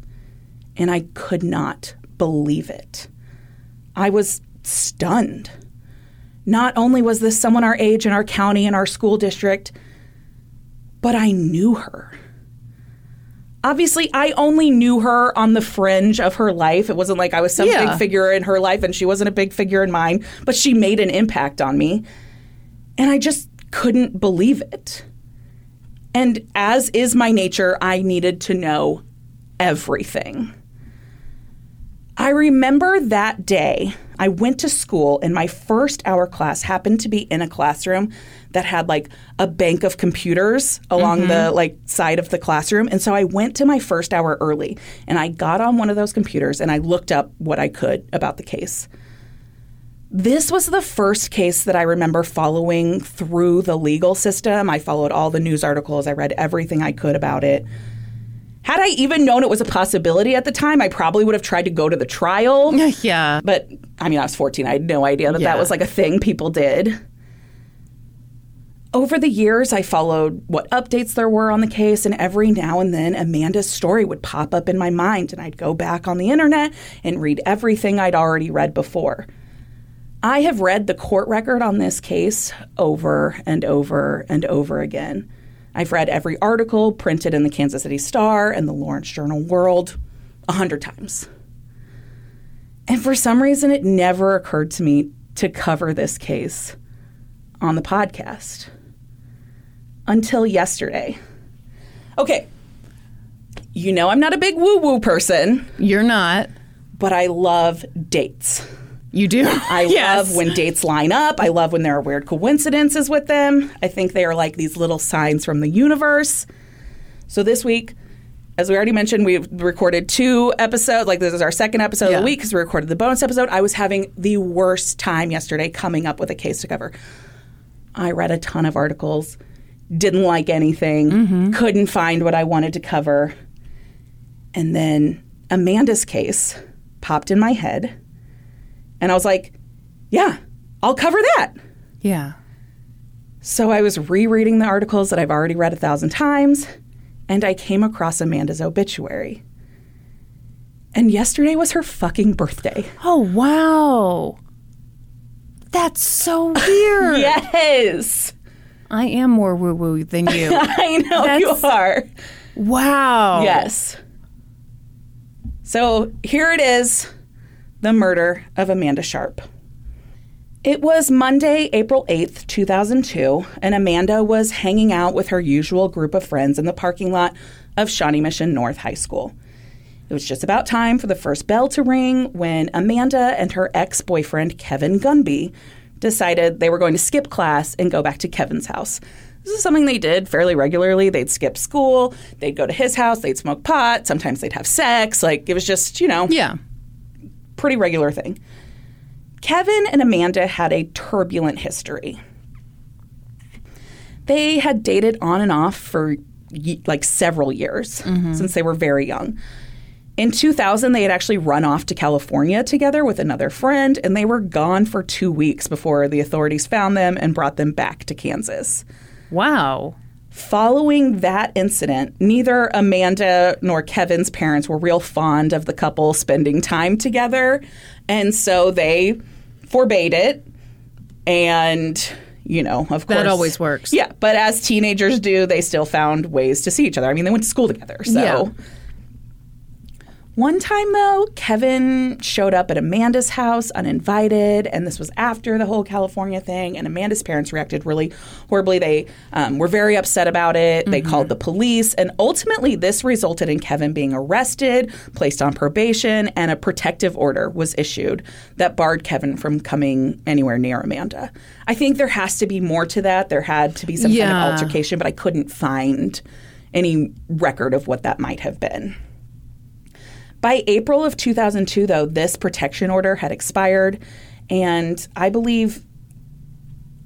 And I could not believe it. I was stunned. Not only was this someone our age in our county and our school district, but I knew her. Obviously, I only knew her on the fringe of her life. It wasn't like I was some Yeah. big figure in her life and she wasn't a big figure in mine, but she made an impact on me. And I just couldn't believe it. And as is my nature, I needed to know everything. I remember that day I went to school and my first hour class happened to be in a classroom that had like a bank of computers along the mm-hmm. like side of the classroom and so I went to my first hour early and I got on one of those computers and I looked up what I could about the case. This was the first case that I remember following through the legal system. I followed all the news articles, I read everything I could about it. Had I even known it was a possibility at the time, I probably would have tried to go to the trial. Yeah. But I mean, I was 14. I had no idea that Yeah. that was like a thing people did. Over the years, I followed what updates there were on the case, and every now and then Amanda's story would pop up in my mind, and I'd go back on the internet and read everything I'd already read before. I have read the court record on this case over and over and over again. I've read every article printed in the Kansas City Star and the Lawrence Journal World a hundred times. And for some reason, it never occurred to me to cover this case on the podcast until yesterday. Okay, you know I'm not a big woo woo person, You're not. but I love dates. You do. I love when dates line up. I love when there are weird coincidences with them. I think they are like these little signs from the universe. So this week, as we already mentioned, we've recorded two episodes. Like this is our second episode of the week because we recorded the bonus episode. I was having the worst time yesterday coming up with a case to cover. I read a ton of articles, didn't like anything, mm-hmm. couldn't find what I wanted to cover. And then Amanda's case popped in my head. And I was like, yeah, I'll cover that. Yeah. So I was rereading the articles that I've already read a thousand times, and I came across Amanda's obituary. And yesterday was her fucking birthday. Oh wow. That's so weird. Yes, I am more woo woo than you. I know That's- you are. wow. Yes. So here it is the murder of Amanda Sharp. It was Monday, April 8th, 2002, and Amanda was hanging out with her usual group of friends in the parking lot of Shawnee Mission North High School. It was just about time for the first bell to ring when Amanda and her ex boyfriend, Kevin Gunby, decided they were going to skip class and go back to Kevin's house. This is something they did fairly regularly. They'd skip school, they'd go to his house, they'd smoke pot, sometimes they'd have sex. Like, it was just, you know, Yeah. Pretty regular thing. Kevin and Amanda had a turbulent history. They had dated on and off for ye- like several years mm-hmm. since they were very young. In 2000, they had actually run off to California together with another friend, and they were gone for two weeks before the authorities found them and brought them back to Kansas. Wow. Following that incident, neither Amanda nor Kevin's parents were real fond of the couple spending time together. And so they forbade it. And, you know, of course. That always works. Yeah. But as teenagers do, they still found ways to see each other. I mean, they went to school together. So. Yeah. One time, though, Kevin showed up at Amanda's house uninvited, and this was after the whole California thing. And Amanda's parents reacted really horribly. They um, were very upset about it. They called the police, and ultimately, this resulted in Kevin being arrested, placed on probation, and a protective order was issued that barred Kevin from coming anywhere near Amanda. I think there has to be more to that. There had to be some kind of altercation, but I couldn't find any record of what that might have been. By April of 2002, though, this protection order had expired, and I believe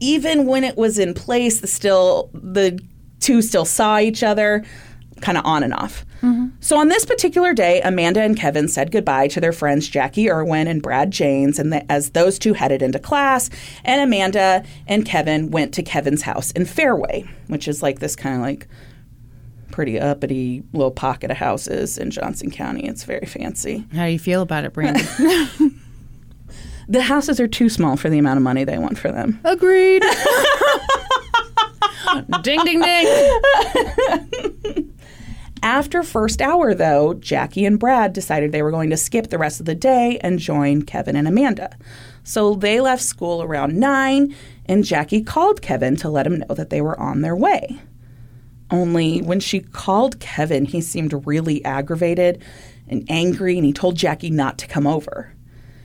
even when it was in place, the still the two still saw each other. kind of on and off. Mm-hmm. So on this particular day, Amanda and Kevin said goodbye to their friends Jackie Irwin and Brad Jaynes, and the, as those two headed into class, and Amanda and Kevin went to Kevin's house in Fairway, which is like this kind of like pretty uppity little pocket of houses in Johnson County. It's very fancy. How do you feel about it, Brandon? The houses are too small for the amount of money they want for them. Agreed. ding, ding, ding. After first hour, though, Jackie and Brad decided they were going to skip the rest of the day and join Kevin and Amanda. So they left school around 9, and Jackie called Kevin to let him know that they were on their way. Only when she called Kevin, he seemed really aggravated and angry, and he told Jackie not to come over.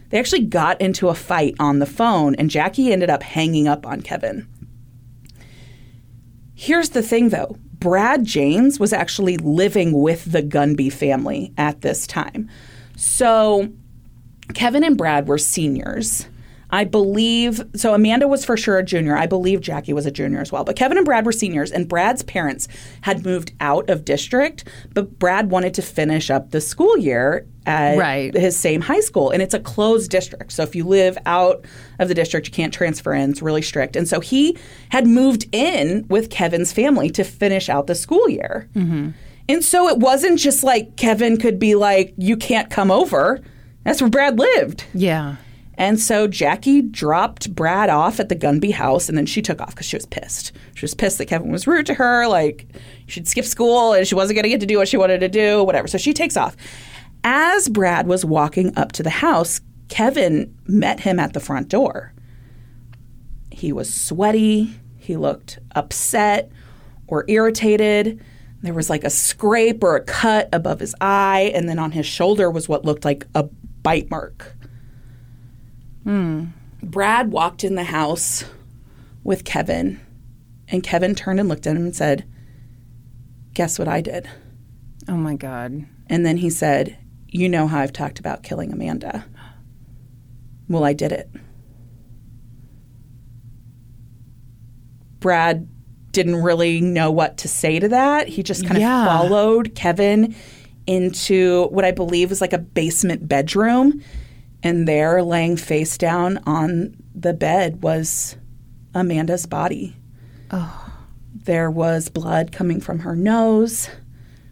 They actually got into a fight on the phone, and Jackie ended up hanging up on Kevin. Here's the thing though Brad Jaynes was actually living with the Gunby family at this time. So Kevin and Brad were seniors. I believe so. Amanda was for sure a junior. I believe Jackie was a junior as well. But Kevin and Brad were seniors, and Brad's parents had moved out of district, but Brad wanted to finish up the school year at Right. his same high school. And it's a closed district. So if you live out of the district, you can't transfer in. It's really strict. And so he had moved in with Kevin's family to finish out the school year. Mm-hmm. And so it wasn't just like Kevin could be like, you can't come over. That's where Brad lived. Yeah. And so Jackie dropped Brad off at the Gunby house and then she took off because she was pissed. She was pissed that Kevin was rude to her, like she'd skip school and she wasn't going to get to do what she wanted to do, whatever. So she takes off. As Brad was walking up to the house, Kevin met him at the front door. He was sweaty. He looked upset or irritated. There was like a scrape or a cut above his eye, and then on his shoulder was what looked like a bite mark. Brad walked in the house with Kevin, and Kevin turned and looked at him and said, Guess what I did? Oh my God. And then he said, You know how I've talked about killing Amanda. Well, I did it. Brad didn't really know what to say to that. He just kind of Yeah. followed Kevin into what I believe was like a basement bedroom. And there, laying face down on the bed, was Amanda's body. Oh. There was blood coming from her nose.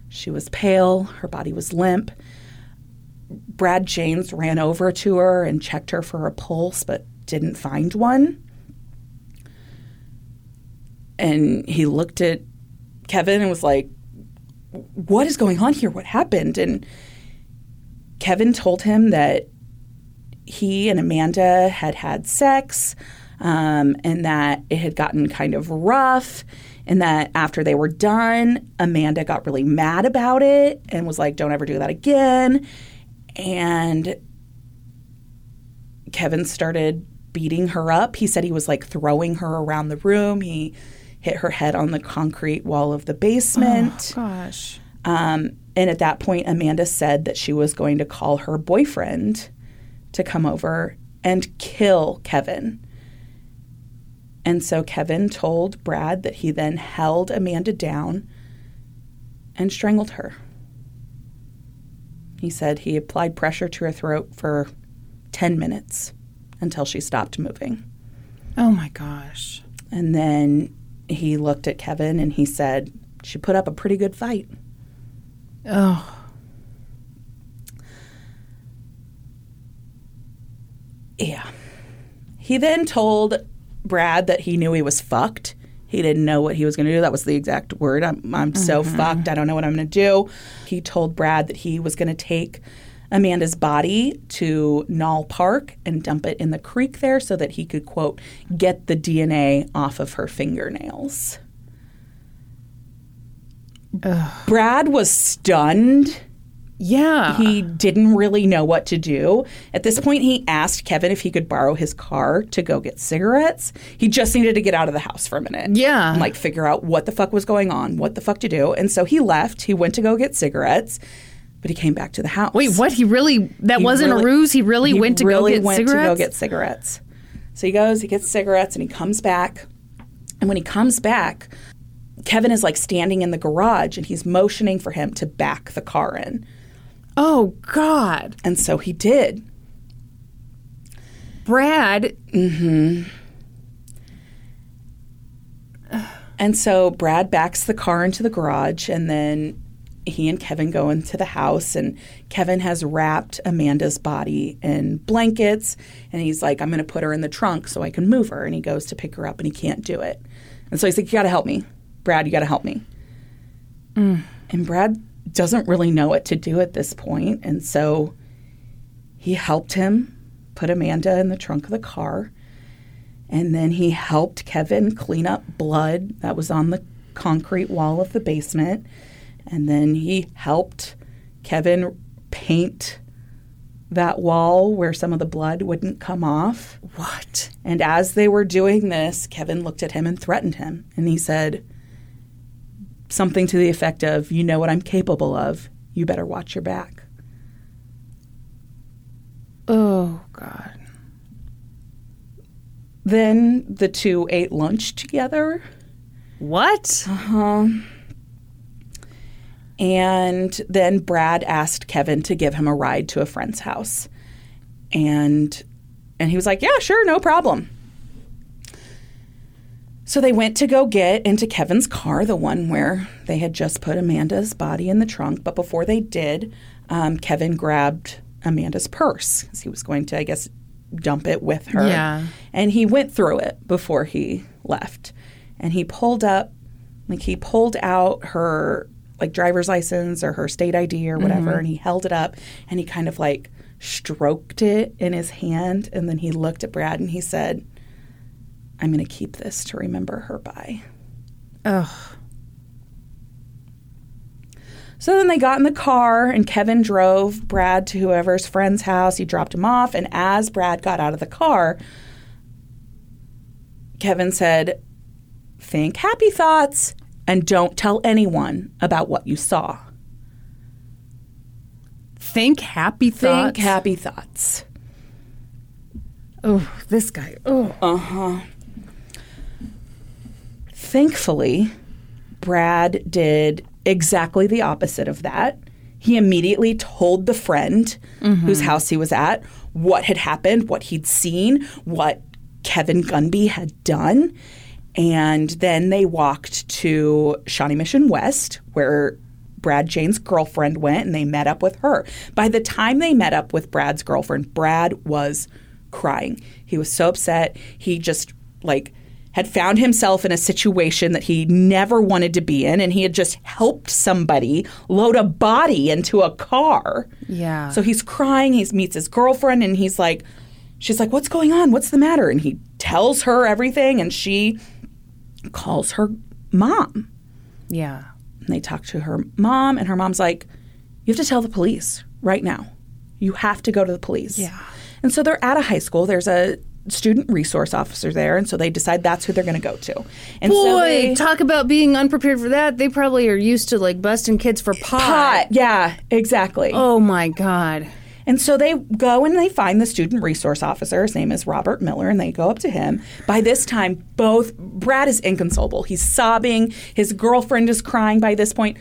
She was pale. Her body was limp. Brad Jaynes ran over to her and checked her for a pulse, but didn't find one. And he looked at Kevin and was like, What is going on here? What happened? And Kevin told him that he and Amanda had had sex um, and that it had gotten kind of rough. And that after they were done, Amanda got really mad about it and was like, don't ever do that again. And Kevin started beating her up. He said he was like throwing her around the room. He hit her head on the concrete wall of the basement. Oh, Gosh. Um, and at that point, Amanda said that she was going to call her boyfriend to come over and kill Kevin. And so Kevin told Brad that he then held Amanda down and strangled her. He said he applied pressure to her throat for 10 minutes until she stopped moving. Oh my gosh. And then he looked at Kevin and he said, She put up a pretty good fight. Oh. Yeah. He then told Brad that he knew he was fucked. He didn't know what he was going to do. That was the exact word. I'm, I'm so mm-hmm. fucked. I don't know what I'm going to do. He told Brad that he was going to take Amanda's body to Nall Park and dump it in the creek there so that he could, quote, get the DNA off of her fingernails. Brad was stunned Yeah. he didn't really know what to do. At this point, he asked Kevin if he could borrow his car to go get cigarettes. He just needed to get out of the house for a minute. Yeah. And like figure out what the fuck was going on, what the fuck to do. And so he left. He went to go get cigarettes, but he came back to the house. Wait, what? He really? That He wasn't really- a ruse. He really he went to really go get went cigarettes. to go get cigarettes. So he goes, he gets cigarettes, and he comes back. And when he comes back, Kevin is like standing in the garage and he's motioning for him to back the car in. Oh God. And so he did. Brad. Mm hmm. And so Brad backs the car into the garage, and then he and Kevin go into the house, and Kevin has wrapped Amanda's body in blankets, and he's like, I'm going to put her in the trunk so I can move her. And he goes to pick her up, and he can't do it. And so he's like, You got to help me. Brad, you got to help me. And Brad doesn't really know what to do at this point, and so he helped him put Amanda in the trunk of the car. And then he helped Kevin clean up blood that was on the concrete wall of the basement. And then he helped Kevin paint that wall where some of the blood wouldn't come off. What? And as they were doing this, Kevin looked at him and threatened him. And he said something to the effect of, You know what I'm capable of. You better watch your back. Oh God. Then the two ate lunch together. What? Uh huh. And then Brad asked Kevin to give him a ride to a friend's house. And and he was like, "Yeah, sure, no problem." So they went to go get into Kevin's car, the one where they had just put Amanda's body in the trunk. But before they did, um, Kevin grabbed Amanda's purse because he was going to, I guess, dump it with her. Yeah. And he went through it before he left. And he pulled up, like, he pulled out her, like, driver's license or her state ID or whatever, and he held it up and he kind of, like, stroked it in his hand. And then he looked at Brad and he said, I'm going to keep this to remember her by. Ugh. So then they got in the car, and Kevin drove Brad to whoever's friend's house. He dropped him off, and as Brad got out of the car, Kevin said, Think happy thoughts and don't tell anyone about what you saw. Think happy thoughts. Think happy thoughts. Oh, this guy. Oh. Thankfully, Brad did exactly the opposite of that. He immediately told the friend mm-hmm. whose house he was at what had happened, what he'd seen, what Kevin Gunby had done. And then they walked to Shawnee Mission West, where Brad Jaynes' girlfriend went, and they met up with her. By the time they met up with Brad's girlfriend, Brad was crying. He was so upset. He just like had found himself in a situation that he never wanted to be in, and he had just helped somebody load a body into a car. Yeah. So he's crying. He meets his girlfriend, and he's like, she's like, "What's going on? What's the matter?" And he tells her everything, and she calls her mom. Yeah. And they talk to her mom, and her mom's like, You have to tell the police right now. You have to go to the police. Yeah. And so they're at a high school. There's a student resource officer there, and so they decide that's who they're going to go to. And so Boy, they, talk about being unprepared for that. They probably are used to like busting kids for pot. pot. Yeah, exactly. Oh my God. And so they go and they find the student resource officer. His name is Robert Miller, and they go up to him. By this time, both Brad is inconsolable. He's sobbing. His girlfriend is crying by this point.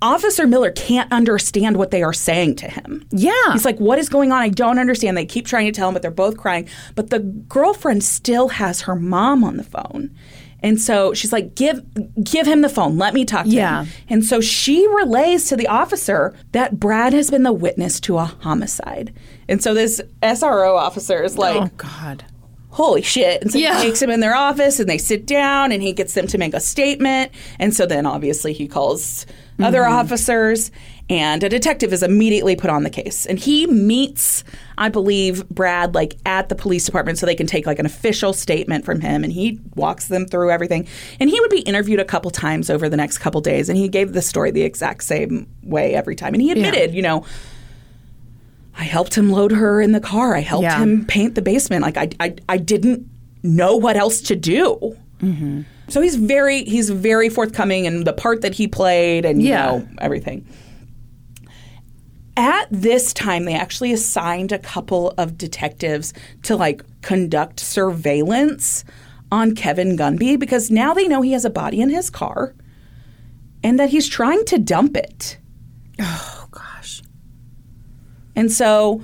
Officer Miller can't understand what they are saying to him. Yeah. He's like, What is going on? I don't understand. They keep trying to tell him, but they're both crying. But the girlfriend still has her mom on the phone. And so she's like, give give him the phone. Let me talk to Yeah. him. And so she relays to the officer that Brad has been the witness to a homicide. And so this SRO officer is like, oh God. holy shit. And so Yeah. he takes him in their office and they sit down and he gets them to make a statement. And so then obviously he calls other Mm-hmm. officers and a detective is immediately put on the case. And he meets, I believe, Brad like at the police department so they can take like an official statement from him and he walks them through everything. And he would be interviewed a couple times over the next couple days and he gave the story the exact same way every time. And he admitted, you know, I helped him load her in the car. I helped Yeah. him paint the basement. Like I, I, I didn't know what else to do. Mm-hmm. So he's very, he's very forthcoming in the part that he played, and you Yeah. know everything. At this time, they actually assigned a couple of detectives to like conduct surveillance on Kevin Gunby because now they know he has a body in his car and that he's trying to dump it. Oh gosh. And so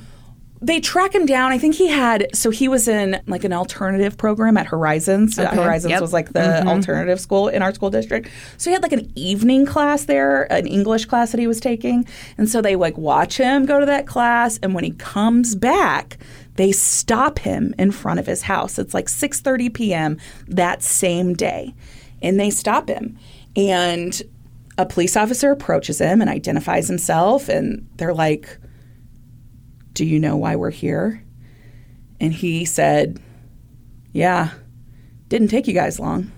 they track him down. I think he had so he was in like an alternative program at Horizons. Uh, okay. Horizons Yep. was like the mm-hmm. alternative school in our school district. So he had like an evening class there, an English class that he was taking. And so they like watch him go to that class and when he comes back, they stop him in front of his house. It's like 6:30 p.m. that same day. And they stop him. And a police officer approaches him and identifies himself and they're like do you know why we're here? And he said, Yeah, didn't take you guys long.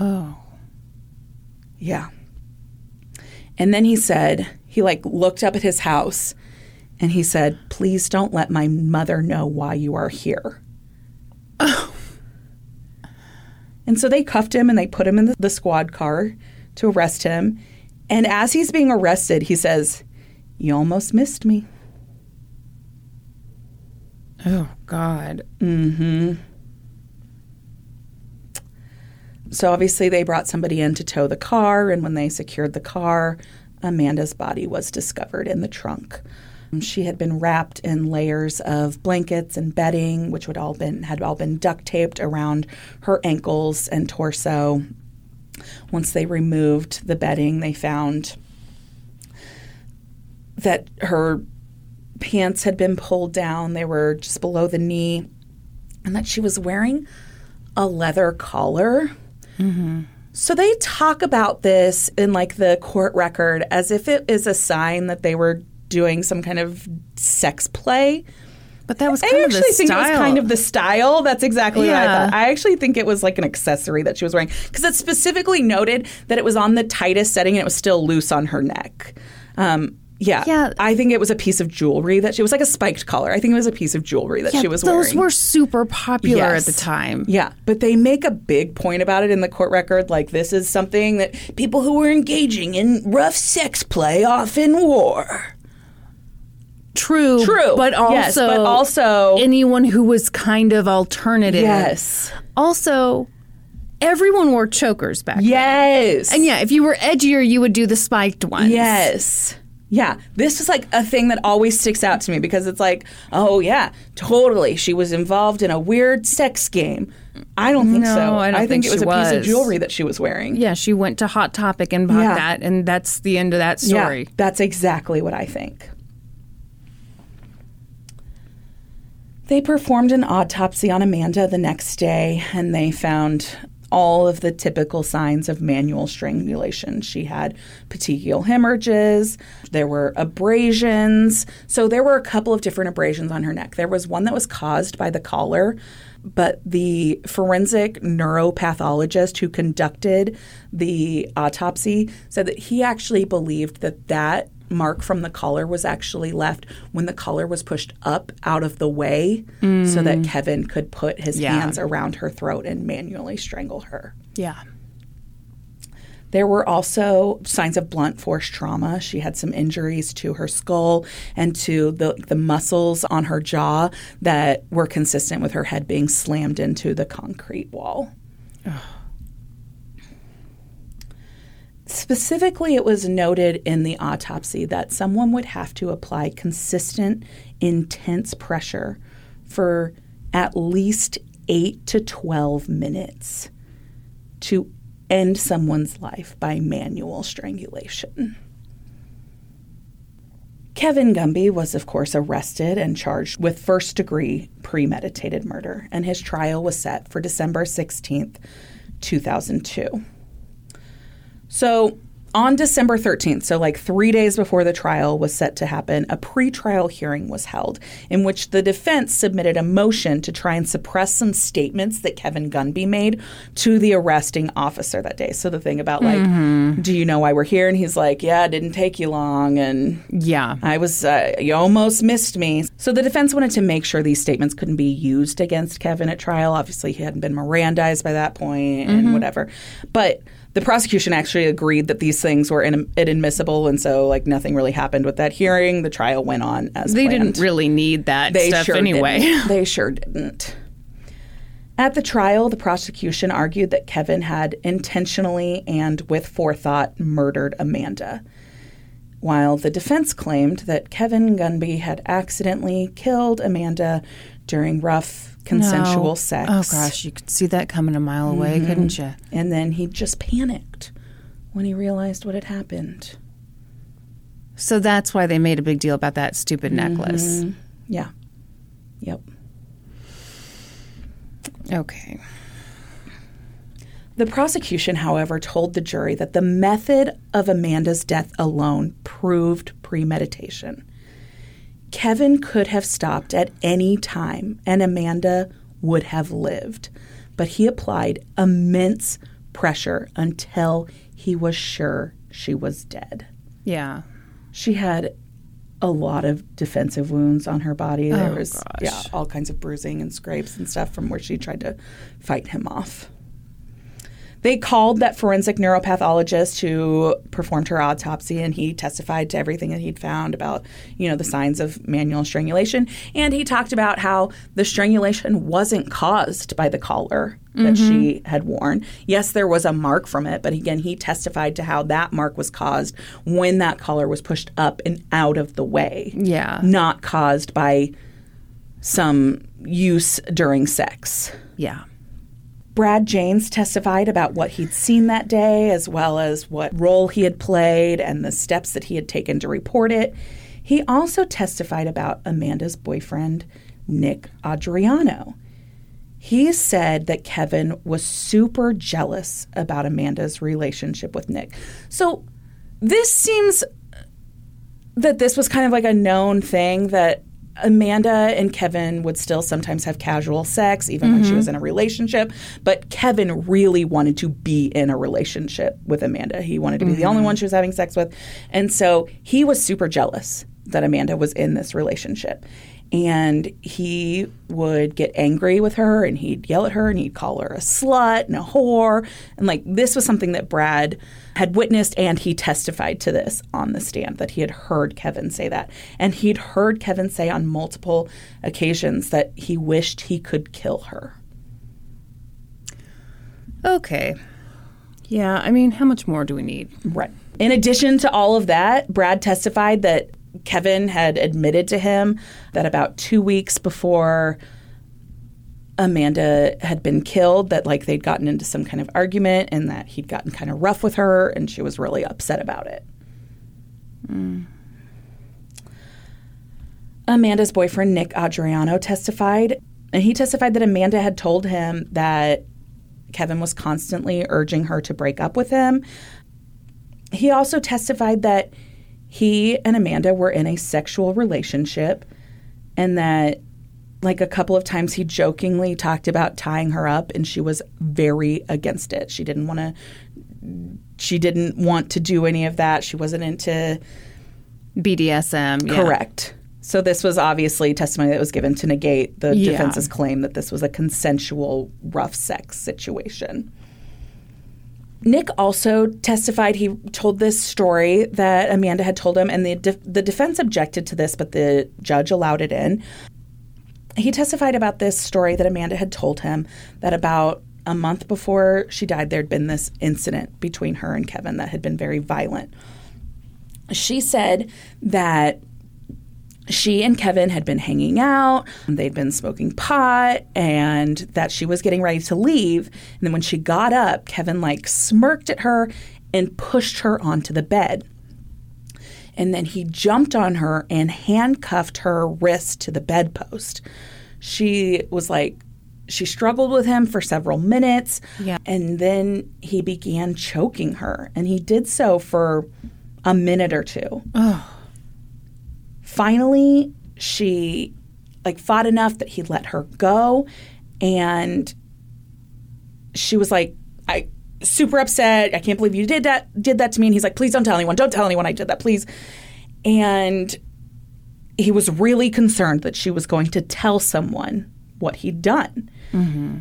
Oh. Yeah. And then he said, he like looked up at his house and he said, Please don't let my mother know why you are here. Oh. And so they cuffed him and they put him in the, the squad car to arrest him. And as he's being arrested, he says, You almost missed me. Oh God. Mm-hmm. So obviously they brought somebody in to tow the car, and when they secured the car, Amanda's body was discovered in the trunk. Um, she had been wrapped in layers of blankets and bedding, which would all been had all been duct taped around her ankles and torso. Once they removed the bedding, they found that her pants had been pulled down; they were just below the knee, and that she was wearing a leather collar. So they talk about this in like the court record as if it is a sign that they were doing some kind of sex play. But that was I kind of the actually think it was style. kind of the style. That's exactly what I thought. I actually think it was like an accessory that she was wearing because it specifically noted that it was on the tightest setting and it was still loose on her neck. Um, yeah, Yeah. I think it was a piece of jewelry that she it was like a spiked collar. I think it was a piece of jewelry that Yeah, she was those wearing. Those were super popular Yes. at the time. Yeah, but they make a big point about it in the court record. Like, this is something that people who were engaging in rough sex play often wore. True. True. But also, Yes, but also- anyone who was kind of alternative. Yes. Also, everyone wore chokers back then. Yes. And yeah, if you were edgier, you would do the spiked ones. Yes. Yeah, this is like a thing that always sticks out to me because it's like, oh yeah, totally. She was involved in a weird sex game. I don't think No, so. I don't think, think it was a piece of jewelry that she was wearing. Yeah, she went to Hot Topic and bought Yeah. that, and that's the end of that story. Yeah, that's exactly what I think. They performed an autopsy on Amanda the next day and they found all of the typical signs of manual strangulation. She had petechial hemorrhages, there were abrasions. So there were a couple of different abrasions on her neck. There was one that was caused by the collar, but the forensic neuropathologist who conducted the autopsy said that he actually believed that that mark from the collar was actually left when the collar was pushed up out of the way so that mm. Kevin could put his Yeah. hands around her throat and manually strangle her. Yeah. There were also signs of blunt force trauma. She had some injuries to her skull and to the, the muscles on her jaw that were consistent with her head being slammed into the concrete wall. Specifically, it was noted in the autopsy that someone would have to apply consistent, intense pressure for at least 8 to 12 minutes to end someone's life by manual strangulation. Kevin Gunby was, of course, arrested and charged with first degree premeditated murder, and his trial was set for December 16th, 2002. So, on December 13th, so like three days before the trial was set to happen, a pretrial hearing was held in which the defense submitted a motion to try and suppress some statements that Kevin Gunby made to the arresting officer that day. So, the thing about, like, do you know why we're here? And he's like, yeah, it didn't take you long. And Yeah. I was, uh, you almost missed me. So the defense wanted to make sure these statements couldn't be used against Kevin at trial. Obviously, he hadn't been Mirandized by that point and whatever. But the prosecution actually agreed that these things were in, inadmissible, and so like nothing really happened with that hearing. The trial went on as They planned. didn't really need that They stuff sure anyway. didn't. They sure didn't. At the trial, the prosecution argued that Kevin had intentionally and with forethought murdered Amanda, while the defense claimed that Kevin Gunby had accidentally killed Amanda during rough consensual No. sex. Oh gosh, you could see that coming a mile away, mm-hmm. couldn't you? And then he just panicked when he realized what had happened. So that's why they made a big deal about that stupid mm-hmm. necklace. Yeah. Yep. Okay. The prosecution, however, told the jury that the method of Amanda's death alone proved premeditation. Kevin could have stopped at any time and Amanda would have lived, but he applied immense pressure until he was sure she was dead. Yeah. She had a lot of defensive wounds on her body. There Oh, was gosh. yeah, all kinds of bruising and scrapes and stuff from where she tried to fight him off. They called that forensic neuropathologist who performed her autopsy, and he testified to everything that he'd found about, you know, the signs of manual strangulation. And he talked about how the strangulation wasn't caused by the collar that mm-hmm. she had worn. Yes, there was a mark from it, but again, he testified to how that mark was caused when that collar was pushed up and out of the way, Yeah. not caused by some use during sex. Yeah. Brad Jaynes testified about what he'd seen that day, as well as what role he had played and the steps that he had taken to report it. He also testified about Amanda's boyfriend, Nick Adriano. He said that Kevin was super jealous about Amanda's relationship with Nick. So this seems that this was kind of like a known thing that Amanda and Kevin would still sometimes have casual sex, even when she mm-hmm. was in a relationship. But Kevin really wanted to be in a relationship with Amanda. He wanted to be the only mm-hmm. one she was having sex with. And so he was super jealous that Amanda was in this relationship. And he would get angry with her and he'd yell at her and he'd call her a slut and a whore. And like this was something that Brad had witnessed and he testified to this on the stand that he had heard Kevin say that. And he'd heard Kevin say on multiple occasions that he wished he could kill her. Okay. Yeah, I mean, how much more do we need? Right. In addition to all of that, Brad testified that Kevin had admitted to him that about two weeks before Amanda had been killed, that like they'd gotten into some kind of argument and that he'd gotten kind of rough with her and she was really upset about it. Hmm. Amanda's boyfriend, Nick Adriano, testified, and he testified that Amanda had told him that Kevin was constantly urging her to break up with him. He also testified that he and Amanda were in a sexual relationship and that like a couple of times he jokingly talked about tying her up and she was very against it. She didn't want to she didn't want to do any of that. She wasn't into BDSM. Yeah. Correct. So this was obviously testimony that was given to negate the Yeah. defense's claim that this was a consensual rough sex situation. Nick also testified. He told this story that Amanda had told him, and the def- the defense objected to this, but the judge allowed it in. He testified about this story that Amanda had told him that about a month before she died, there'd been this incident between her and Kevin that had been very violent. She said that she and Kevin had been hanging out, they'd been smoking pot, and that she was getting ready to leave. And then when she got up, Kevin like smirked at her and pushed her onto the bed. And then he jumped on her and handcuffed her wrist to the bedpost. She was like, she struggled with him for several minutes. Yeah. And then he began choking her. And he did so for a minute or two finally she like fought enough that he let her go and she was like i super upset. I can't believe you did that did that to me. And he's like please don't tell anyone. Don't tell anyone i did that please. And he was really concerned that she was going to tell someone what he'd done. Mm-hmm.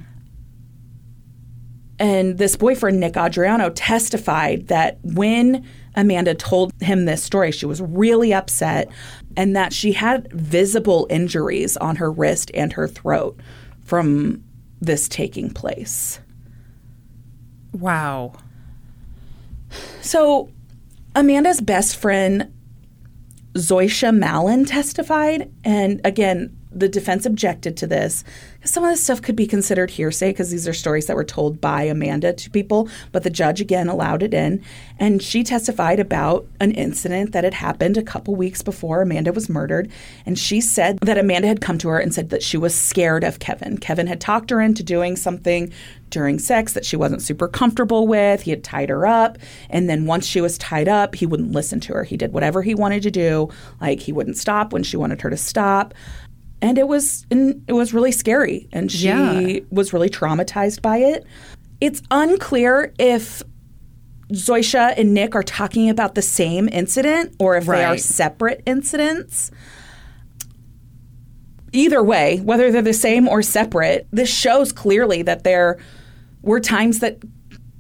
And this boyfriend, Nick Adriano, testified that when Amanda told him this story, she was really upset and that she had visible injuries on her wrist and her throat from this taking place. Wow. So, Amanda's best friend, Zoisha Mallon, testified. And again, the defense objected to this. Some of this stuff could be considered hearsay because these are stories that were told by Amanda to people, but the judge again allowed it in. And she testified about an incident that had happened a couple weeks before Amanda was murdered. And she said that Amanda had come to her and said that she was scared of Kevin. Kevin had talked her into doing something during sex that she wasn't super comfortable with. He had tied her up. And then once she was tied up, he wouldn't listen to her. He did whatever he wanted to do. Like he wouldn't stop when she wanted her to stop and it was it was really scary and she Yeah. was really traumatized by it it's unclear if Zoisha and Nick are talking about the same incident or if they are separate incidents either way whether they're the same or separate this shows clearly that there were times that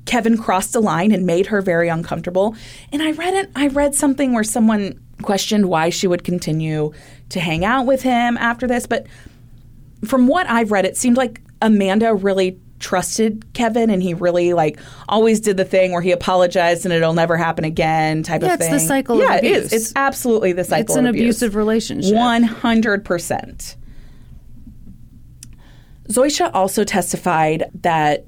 Kevin crossed a line and made her very uncomfortable. And I read it I read something where someone questioned why she would continue to hang out with him after this, but from what I've read it seemed like Amanda really trusted Kevin and he really like always did the thing where he apologized and it'll never happen again type Yeah, of it's thing. the cycle yeah, it abuse. is. It's absolutely the cycle It's an abuse. abusive relationship. 100%. Zoisha also testified that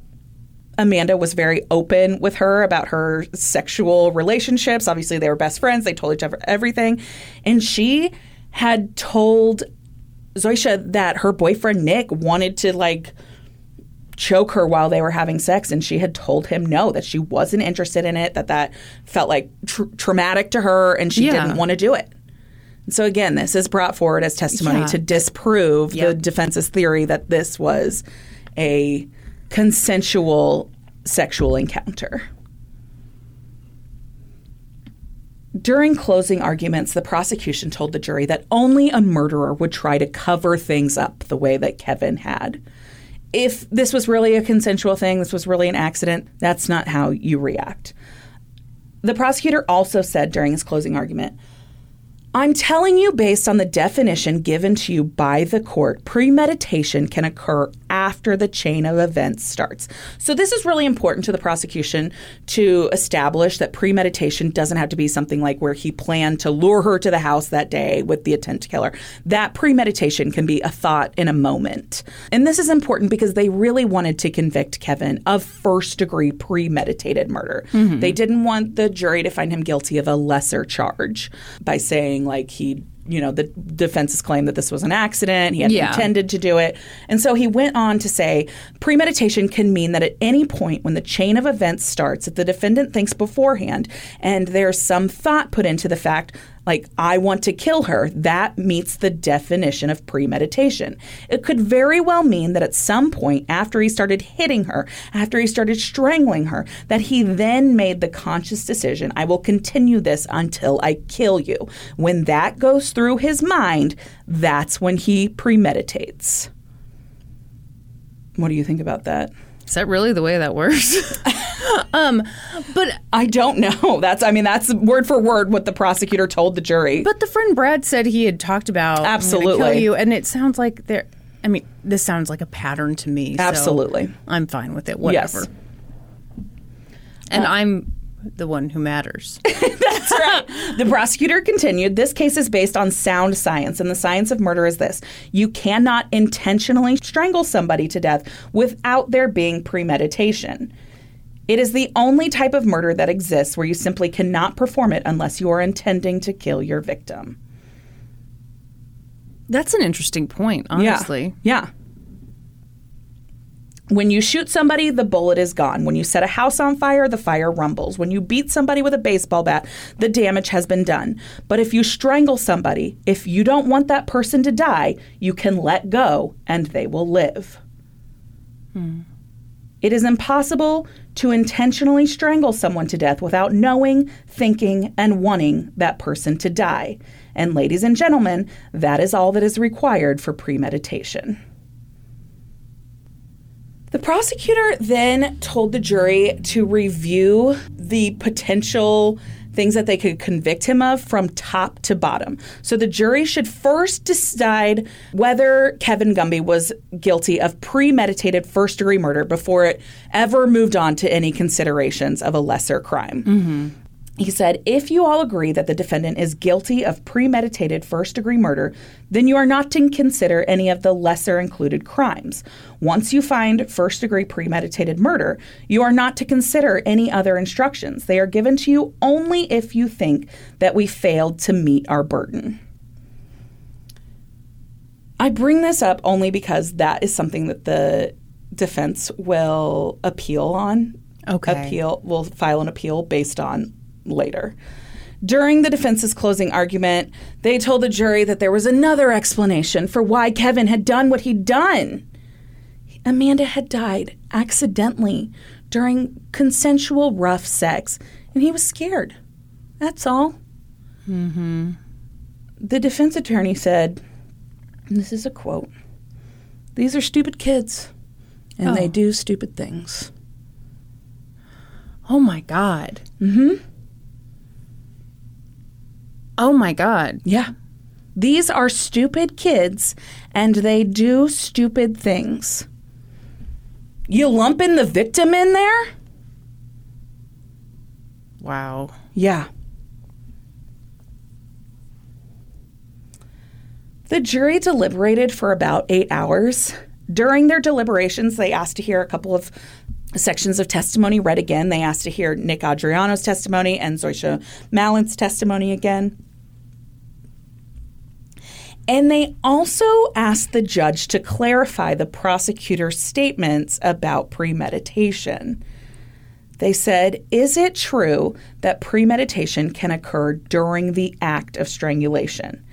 Amanda was very open with her about her sexual relationships. Obviously, they were best friends. They told each other everything. And she had told Zoisha that her boyfriend Nick wanted to like choke her while they were having sex and she had told him no that she wasn't interested in it that that felt like tr- traumatic to her and she Yeah. didn't want to do it so again this is brought forward as testimony Yeah. to disprove the defense's theory that this was a consensual sexual encounter During closing arguments, the prosecution told the jury that only a murderer would try to cover things up the way that Kevin had. If this was really a consensual thing, this was really an accident, that's not how you react. The prosecutor also said during his closing argument, I'm telling you, based on the definition given to you by the court, premeditation can occur after the chain of events starts. So, this is really important to the prosecution to establish that premeditation doesn't have to be something like where he planned to lure her to the house that day with the intent to kill her. That premeditation can be a thought in a moment. And this is important because they really wanted to convict Kevin of first degree premeditated murder. Mm-hmm. They didn't want the jury to find him guilty of a lesser charge by saying, like, he, you know, the defense's claim that this was an accident, he hadn't Yeah. intended to do it. And so he went on to say premeditation can mean that at any point when the chain of events starts, if the defendant thinks beforehand and there's some thought put into the fact, like, I want to kill her, that meets the definition of premeditation. It could very well mean that at some point after he started hitting her, after he started strangling her, that he then made the conscious decision, I will continue this until I kill you. When that goes through his mind, that's when he premeditates. What do you think about that? Is that really the way that works? um, but I don't know. That's I mean that's word for word what the prosecutor told the jury. but the friend Brad said he had talked about Absolutely. you, and it sounds like there. I mean, this sounds like a pattern to me. so Absolutely. I'm fine with it. Whatever. Yes. And I'm the one who matters. That's right. The prosecutor continued This case is based on sound science, and the science of murder is this you cannot intentionally strangle somebody to death without there being premeditation. It is the only type of murder that exists where you simply cannot perform it unless you are intending to kill your victim. That's an interesting point, honestly. Yeah. yeah. When you shoot somebody, the bullet is gone. When you set a house on fire, the fire rumbles. When you beat somebody with a baseball bat, the damage has been done. But if you strangle somebody, if you don't want that person to die, you can let go and they will live. It is impossible to intentionally strangle someone to death without knowing, thinking, and wanting that person to die. And, ladies and gentlemen, that is all that is required for premeditation. The prosecutor then told the jury to review the potential things that they could convict him of from top to bottom. So the jury should first decide whether Kevin Gunby was guilty of premeditated first degree murder before it ever moved on to any considerations of a lesser crime. Mm-hmm. He said, if you all agree that the defendant is guilty of premeditated first degree murder, then you are not to consider any of the lesser included crimes. Once you find first degree premeditated murder, you are not to consider any other instructions. They are given to you only if you think that we failed to meet our burden. I bring this up only because that is something that the defense will appeal on. Okay. Appeal will file an appeal based on later. During the defense's closing argument, they told the jury that there was another explanation for why Kevin had done what he'd done. Amanda had died accidentally during consensual rough sex, and he was scared. That's all. Mm-hmm. The defense attorney said, and this is a quote These are stupid kids, and they do stupid things. Oh my God. Mm-hmm. Oh my God. Yeah. These are stupid kids and they do stupid things. You lumping the victim in there? Wow. Yeah. The jury deliberated for about eight hours. During their deliberations, they asked to hear a couple of sections of testimony read again. They asked to hear Nick Adriano's testimony and Zoisha Mallon's testimony again. And they also asked the judge to clarify the prosecutor's statements about premeditation. They said, Is it true that premeditation can occur during the act of strangulation?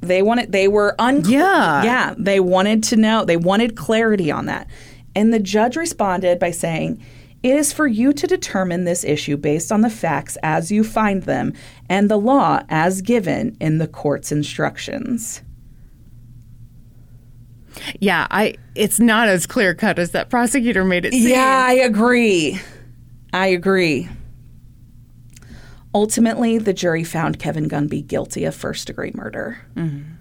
They wanted they were unclear. Yeah. Yeah. They wanted to know, they wanted clarity on that. And the judge responded by saying, It is for you to determine this issue based on the facts as you find them and the law as given in the court's instructions. Yeah, I it's not as clear cut as that prosecutor made it seem. Yeah, I agree. I agree. Ultimately, the jury found Kevin Gunby guilty of first degree murder. Mm-hmm.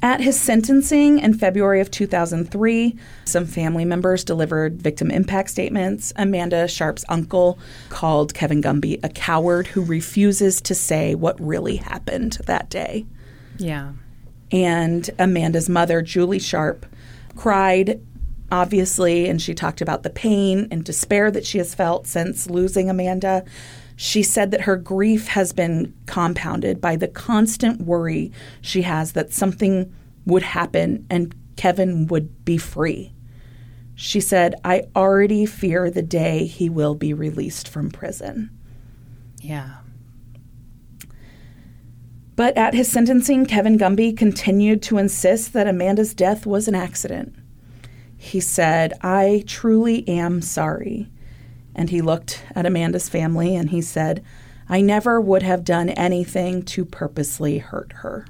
At his sentencing in February of 2003, some family members delivered victim impact statements. Amanda Sharp's uncle called Kevin Gunby a coward who refuses to say what really happened that day. Yeah. And Amanda's mother, Julie Sharp, cried, obviously, and she talked about the pain and despair that she has felt since losing Amanda. She said that her grief has been compounded by the constant worry she has that something would happen and Kevin would be free. She said, I already fear the day he will be released from prison. Yeah. But at his sentencing, Kevin Gunby continued to insist that Amanda's death was an accident. He said, I truly am sorry. And he looked at Amanda's family and he said, I never would have done anything to purposely hurt her.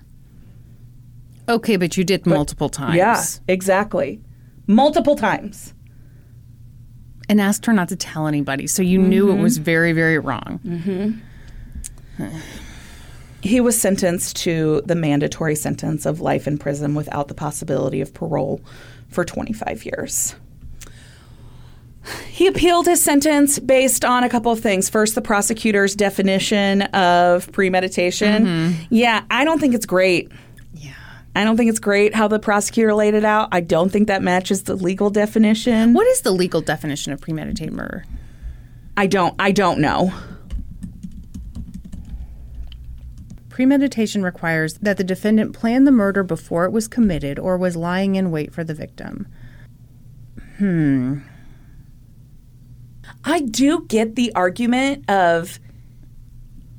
Okay, but you did multiple times. Yeah, exactly. Multiple times. And asked her not to tell anybody. So you knew it mm-hmm. was very, very wrong. Mm-hmm. He was sentenced to the mandatory sentence of life in prison without the possibility of parole for 25 years. He appealed his sentence based on a couple of things. First, the prosecutor's definition of premeditation. Mm-hmm. Yeah, I don't think it's great. Yeah. I don't think it's great how the prosecutor laid it out. I don't think that matches the legal definition. What is the legal definition of premeditated murder? I don't I don't know. Premeditation requires that the defendant planned the murder before it was committed or was lying in wait for the victim. Hmm. I do get the argument of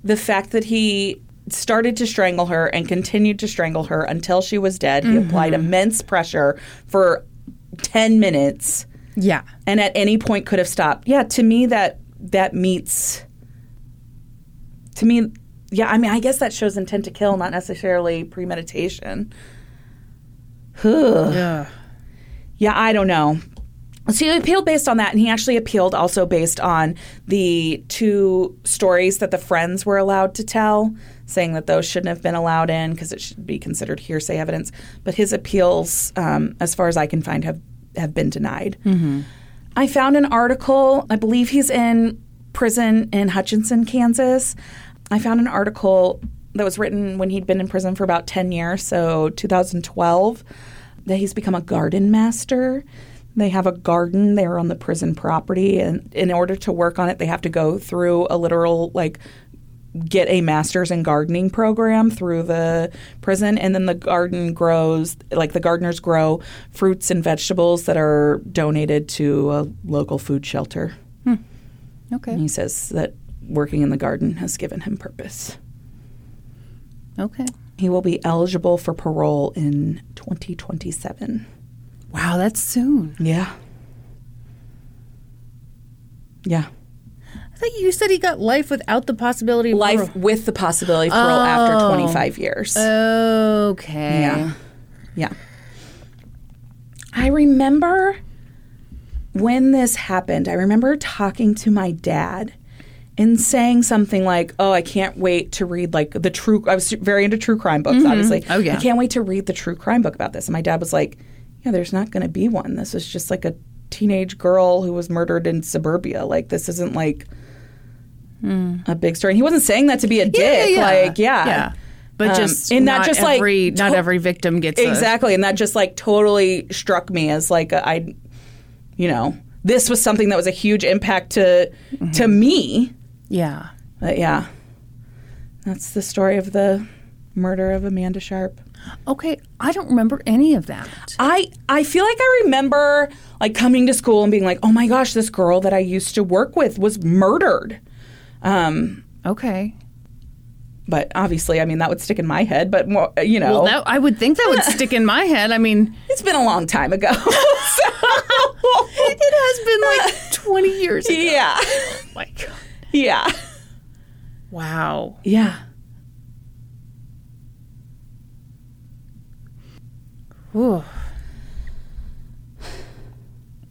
the fact that he started to strangle her and continued to strangle her until she was dead. He applied mm-hmm. immense pressure for 10 minutes Yeah. and at any point could have stopped. Yeah, to me that that meets to me yeah, I mean I guess that shows intent to kill, not necessarily premeditation. Yeah. Yeah, I don't know. So he appealed based on that, and he actually appealed also based on the two stories that the friends were allowed to tell, saying that those shouldn't have been allowed in because it should be considered hearsay evidence. But his appeals, um, as far as I can find, have have been denied. I found an article. I believe he's in prison in Hutchinson, Kansas. I found an article that was written when he'd been in prison for about 10 years, so 2012, that he's become a garden master. They have a garden there on the prison property, and in order to work on it, they have to go through a literal, like, get a master's in gardening program through the prison and then the garden grows like the gardeners grow fruits and vegetables that are donated to a local food shelter hmm. Okay. and he says that working in the garden has given him purpose Okay. he will be eligible for parole in 2027 Wow, that's soon. yeah yeah I thought you said he got life without the possibility of life parole. with the possibility of parole after 25 years Okay. Yeah. Yeah. I remember when this happened, I remember talking to my dad and saying something like, "Oh, I can't wait to read like the true I was very into true crime books, mm-hmm. obviously. Oh, yeah. I can't wait to read the true crime book about this." And my dad was like, "Yeah, there's not going to be one. This is just like a teenage girl who was murdered in suburbia. Like this isn't like a big story." And he wasn't saying that to be a dick. Like, yeah. Yeah. But Um, just and not not just every like not every victim gets a- exactly and that just like totally struck me as like a, I you know this was something that was a huge impact to to me yeah. but yeah that's the story of the murder of Amanda Sharp Okay, I don't remember any of that. I I feel like I remember like coming to school and being like oh my gosh this girl that I used to work with was murdered um Okay. but obviously I mean that would stick in my head but more you know Well, that, I would think that would stick in my head. I mean, it's been a long time ago so it has been like 20 years ago. yeah Oh my God. yeah Wow. yeah Ooh.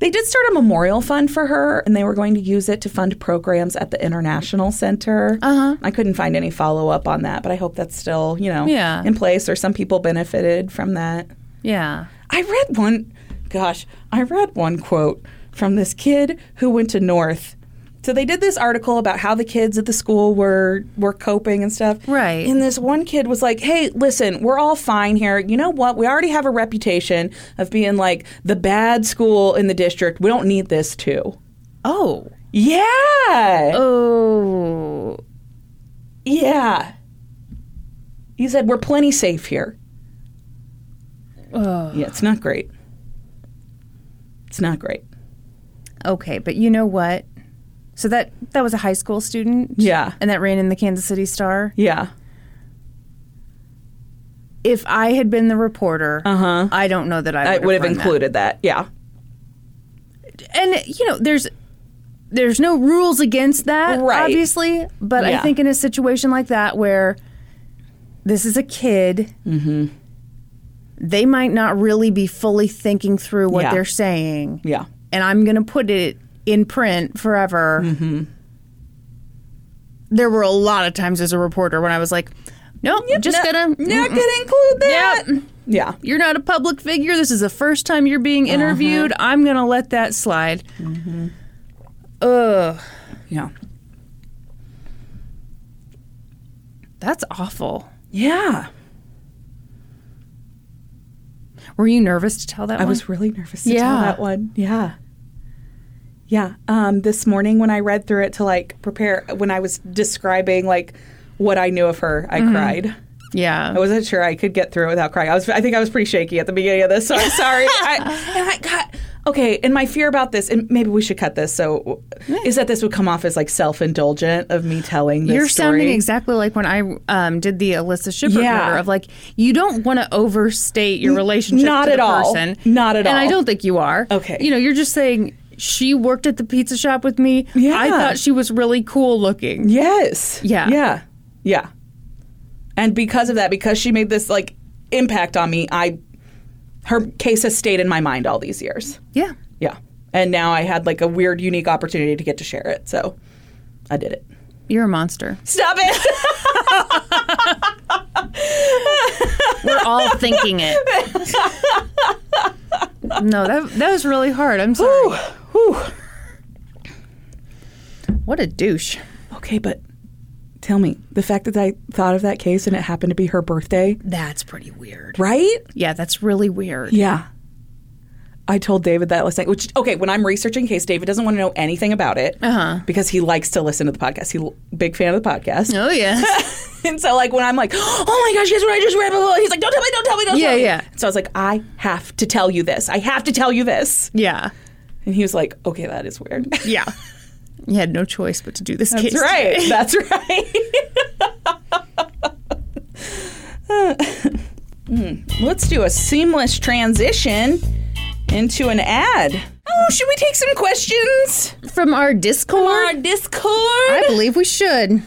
They did start a memorial fund for her, and they were going to use it to fund programs at the International Center. Uh-huh. I couldn't find any follow up on that, but I hope that's still, you know, Yeah. in place, or some people benefited from that. Yeah. I read one, gosh, I read one quote from this kid who went to North. So they did this article about how the kids at the school were were coping and stuff. Right. And this one kid was like, "Hey, listen, we're all fine here. You know what? We already have a reputation of being like the bad school in the district. We don't need this too." Oh. Yeah. Oh. Yeah. He said, "We're plenty safe here." Oh. Yeah, it's not great. It's not great. Okay, but you know what? So that that was a high school student. Yeah. And that ran in the Kansas City Star. Yeah. If I had been the reporter, uh-huh. I don't know that I, I would have that. included that. Yeah. and you know there's there's no rules against that Right. obviously but i think in a situation like that where this is a kid Mm-hmm. they might not really be fully thinking through what Yeah. they're saying Yeah. and i'm going to put it in print forever Mm-hmm. there were a lot of times as a reporter when i was like nope just not, gonna not mm-mm. gonna include that. Yep. Yeah. you're not a public figure. This is the first time you're being interviewed. I'm going to let that slide. Ugh. Yeah. That's awful. Yeah. Were you nervous to tell that I one? was really nervous to tell that one. Yeah. Yeah. Um, this morning when I read through it to like prepare, when I was describing like what I knew of her, I cried. yeah. I wasn't sure I could get through it without crying. I was, I think I was pretty shaky at the beginning of this, so I'm sorry. I, and I got okay. And my fear about this, and maybe we should cut this. So, is that this would come off as like self indulgent of me telling this You're story? sounding exactly like when I um, did the Alyssa Shipper Yeah. of like you don't want to overstate your relationship not at all. person. Not at all. and I don't think you are. Okay. You know, you're just saying she worked at the pizza shop with me. Yeah. I thought she was really cool looking. Yes. Yeah. Yeah. Yeah. And because of that, because she made this like impact on me, I her case has stayed in my mind all these years. Yeah. Yeah. And now I had like a weird, unique opportunity to get to share it. So I did it. You're a monster. Stop it. We're all thinking it. No, that that was really hard. I'm sorry. Whew. What a douche. Okay, but tell me the fact that I thought of that case and it happened to be her birthday, That's pretty weird. right? Yeah, that's really weird. Yeah. I told David that last night. Which okay, when I'm researching case, David doesn't want to know anything about it Uh-huh. because he likes to listen to the podcast. He big fan of the podcast, Oh yeah. and so like when I'm like, oh my gosh, guess what I just read? Blah, blah, blah," He's like, don't tell me, don't tell me, don't Yeah, tell me. Yeah, yeah. So I was like, I have to tell you this. I have to tell you this. yeah. And he was like, okay, that is weird. Yeah. You had no choice but to do this case. Right. today. That's right. Hmm. Let's do a seamless transition into an ad. Oh, should we take some questions From our Discord? from our Discord? I believe we should.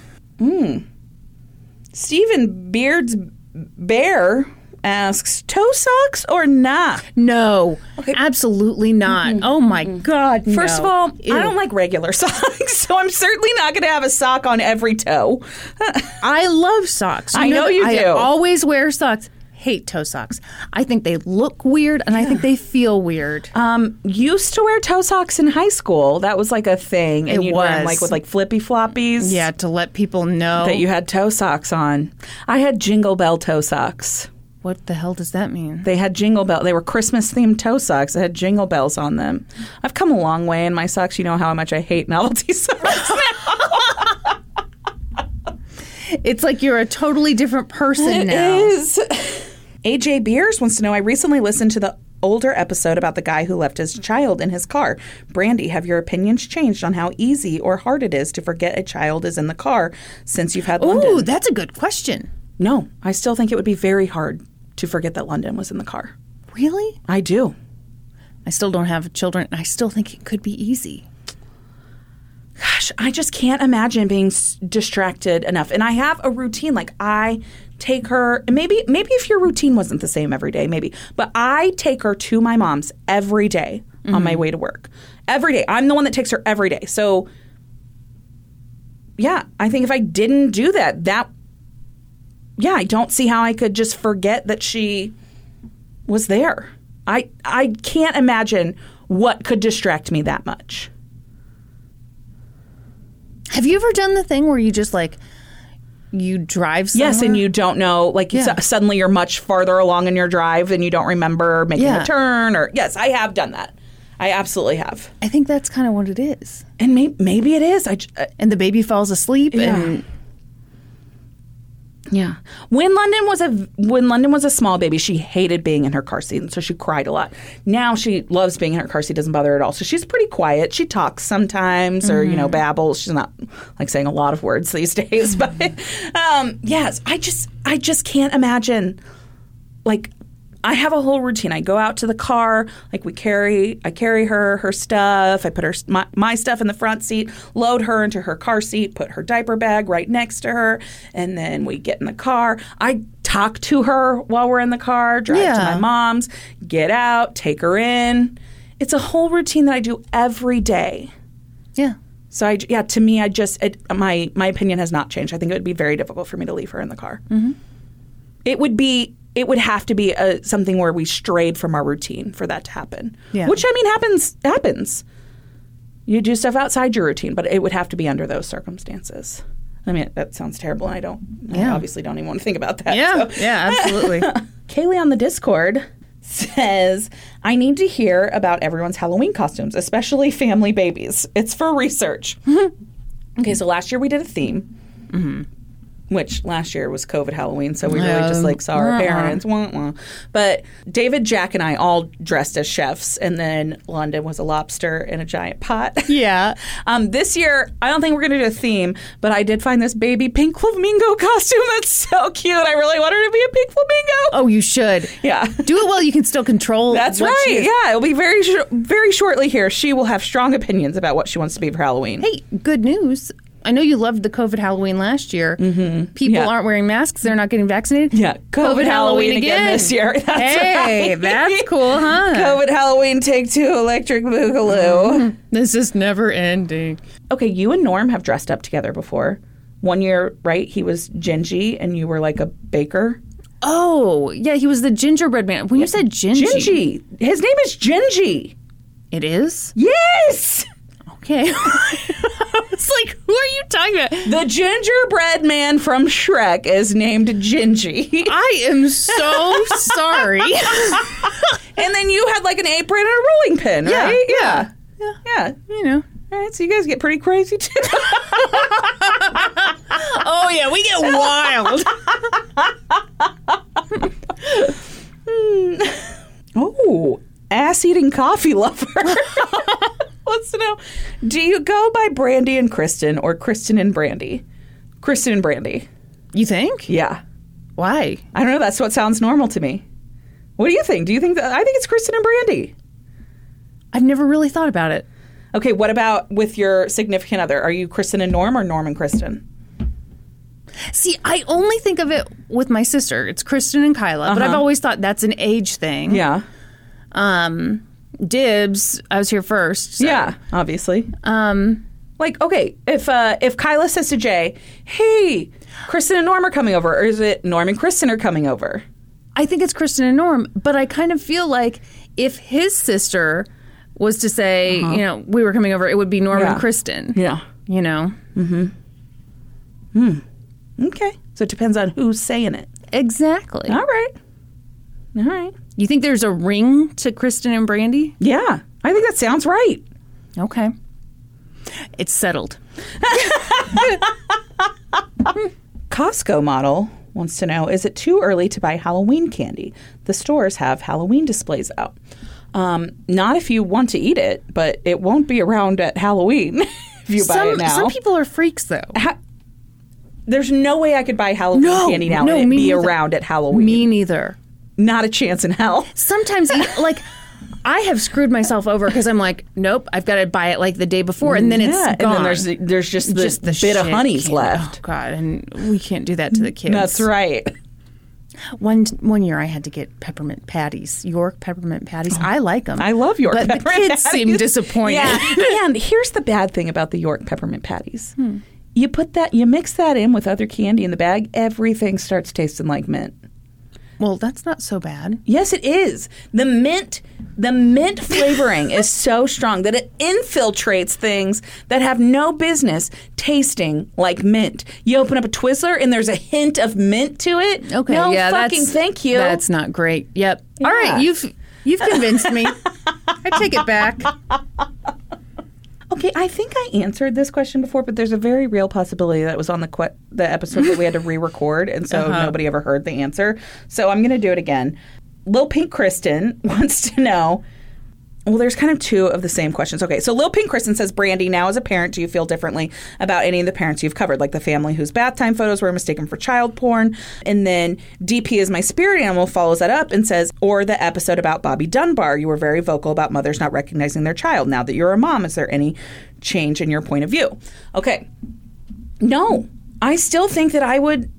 Stephen Beard's Bear asks, toe socks or not? No. Absolutely not. Oh my god. First no. of all, Ew. I don't like regular socks, so I'm certainly not going to have a sock on every toe. I love socks. I know you I do. always wear socks. Hate toe socks. I think they look weird and I think they feel weird. Um, used to wear toe socks in high school. That was like a thing, and It you'd wear 'em, was. like with like flippy floppies. yeah, to let people know. that you had toe socks on. I had Jingle Bell toe socks. What the hell does that mean? They had Jingle Bell. They were Christmas themed toe socks. They had Jingle Bells on them. I've come a long way in my socks. You know how much I hate novelty socks. It's like you're a totally different person It now. is. AJ Beers wants to know I recently listened to the older episode about the guy who left his child in his car. Brandi, have your opinions changed on how easy or hard it is to forget a child is in the car since you've had London? Ooh, that's a good question. No, I still think it would be very hard to forget that London was in the car. Really? I do. I still don't have children and I still think it could be easy. Gosh, I just can't imagine being s- distracted enough. And I have a routine. Like I take her. Maybe maybe if your routine wasn't the same every day, maybe. But I take her to my mom's every day on my mm-hmm. way to work. Every day. I'm the one that takes her every day. So yeah, I think if I didn't do that, that yeah, I don't see how I could just forget that she was there. I I can't imagine what could distract me that much. Have you ever done the thing where you just like you drive somewhere? Yes, and you don't know, like Yeah. su- suddenly you're much farther along in your drive and you don't remember making Yeah. a turn. Or yes, I have done that. I absolutely have. I think that's kind of what it is. And may- maybe it is. I j- uh, And the baby falls asleep and yeah. When London was a when London was a small baby, she hated being in her car seat, and so she cried a lot. Now she loves being in her car seat; doesn't bother her at all. So she's pretty quiet. She talks sometimes, or you know, babbles. She's not like saying a lot of words these days, but um, yes, I just I just can't imagine like I have a whole routine. I go out to the car, like we carry, I carry her, her stuff. I put her my, my stuff in the front seat, load her into her car seat, put her diaper bag right next to her, and then we get in the car. I talk to her while we're in the car, drive to my mom's, get out, take her in. It's a whole routine that I do every day. yeah. So I, yeah, to me, I just it, my my opinion has not changed. I think it would be very difficult for me to leave her in the car. Mm-hmm. It would be. It would have to be a, something where we strayed from our routine for that to happen. Yeah. Which I mean happens happens. You do stuff outside your routine, but it would have to be under those circumstances. I mean, that sounds terrible, and I don't. I Yeah. obviously don't even want to think about that. Yeah. so. Yeah, absolutely. Kaylee on the Discord says, I need to hear about everyone's Halloween costumes, especially family babies. It's for research. okay, so last year we did a theme. Mm-hmm. Which last year was COVID Halloween, so we really just like saw our uh-uh. parents. Wah, wah. But David, Jack, and I all dressed as chefs, and then London was a lobster in a giant pot. yeah. Um, this year, I don't think we're going to do a theme, but I did find this baby pink flamingo costume that's so cute. I really want her to be a pink flamingo. Oh, you should. Yeah. Do it while you can still control. That's what right. Yeah, it'll be very sh- very shortly here. She will have strong opinions about what she wants to be for Halloween. Hey, good news. I know you loved the COVID Halloween last year. Mm-hmm. People Yeah. aren't wearing masks. They're not getting vaccinated. Yeah, COVID Halloween again this year. That's hey, right. that's cool, huh? COVID Halloween Take Two Electric Boogaloo. This is never ending. Okay, you and Norm have dressed up together before. One year, right? He was Gingy and you were like a baker. Oh, yeah, he was the gingerbread man. When you said gingy, Gingy. His name is Gingy. it is Yes! Okay. I was like, who are you talking about? The gingerbread man from Shrek is named Gingy. I am so sorry. and then you had like an apron and a rolling pin, Yeah, right? yeah. Yeah. Yeah. you know. All right, so you guys get pretty crazy too. Oh yeah, we get wild. Hmm. oh, ass eating coffee lover. Wants to know Do you go by Brandi and Kristin or Kristin and Brandi? Kristin and Brandi. you think? Yeah. Why? I don't know. That's what sounds normal to me. What do you think? Do you think that? I think it's Kristin and Brandi. I've never really thought about it. Okay, what about with your significant other? Are you Kristin and Norm or Norm and Kristin? See, I only think of it with my sister. It's Kristin and Kyla, but I've always thought that's an age thing. Yeah. Um, dibs. I was here first. so- Yeah, obviously. Um, Like, okay, if uh, if Kyla says to Jay, "Hey, Kristin and Norm are coming over," or is it Norm and Kristin are coming over? I think it's Kristin and Norm, but I kind of feel like if his sister was to say, you know, we were coming over, it would be Norm Yeah. and Kristin. Yeah. You know, Mm hmm. Okay. So it depends on who's saying it. exactly. All right. All right. You think there's a ring to Kristin and Brandi? Yeah, I think that sounds right. Okay. It's settled. Costco model wants to know Is it too early to buy Halloween candy? The stores have Halloween displays out. Um, not if you want to eat it, but it won't be around at Halloween if you buy some it now. some people are freaks though. Ha- There's no way I could buy Halloween No, candy now no, and it be neither. around at Halloween. Me neither. Not a chance in hell. Sometimes like I have screwed myself over because I'm like, nope, I've got to buy it like the day before, and then it's yeah, gone. and then there's there's just the, just the bit of honeys left. Oh God, and we can't do that to the kids. That's right. One one year I had to get peppermint patties, York peppermint patties. I like them. I love York but peppermint the kids seem disappointed. Yeah, and here's the bad thing about the York peppermint patties. Hmm. You put that, you mix that in with other candy in the bag, everything starts tasting like mint. Well, that's not so bad. Yes, it is. The mint, the mint flavoring is so strong that it infiltrates things that have no business tasting like mint. You open up a Twizzler and there's a hint of mint to it. Okay, no yeah, fucking that's, thank you. That's not great. Yep. All Yeah. right, you've you've convinced me. I take it back. Okay, I think I answered this question before, but there's a very real possibility that it was on the que- the episode that we had to re-record, and so Uh-huh. nobody ever heard the answer. So I'm going to do it again. Lil Pink Kristen wants to know. Well, there's kind of two of the same questions. Okay, so Lil Pink Kristen says, Brandi, now as a parent, do you feel differently about any of the parents you've covered, like the family whose bath time photos were mistaken for child porn? And then DP is my spirit animal follows that up and says, or the episode about Bobby Dunbar, you were very vocal about mothers not recognizing their child. Now that you're a mom, is there any change in your point of view? Okay, no, I still think that I would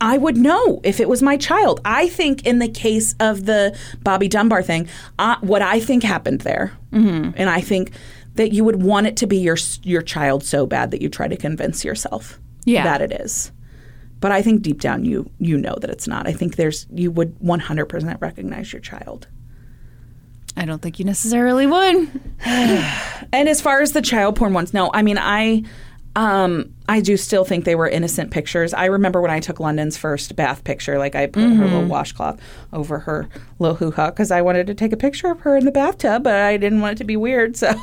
I would know if it was my child. I think in the case of the Bobby Dunbar thing, uh, what I think happened there, and I think that you would want it to be your your child so bad that you try to convince yourself Yeah. that it is. But I think deep down you you know that it's not. I think there's you would 100% recognize your child. I don't think you necessarily would. And as far as the child porn ones, no, I mean I um I do still think they were innocent pictures. I remember when I took London's first bath picture, like I put her little washcloth over her little hoo ha because I wanted to take a picture of her in the bathtub, but I didn't want it to be weird. So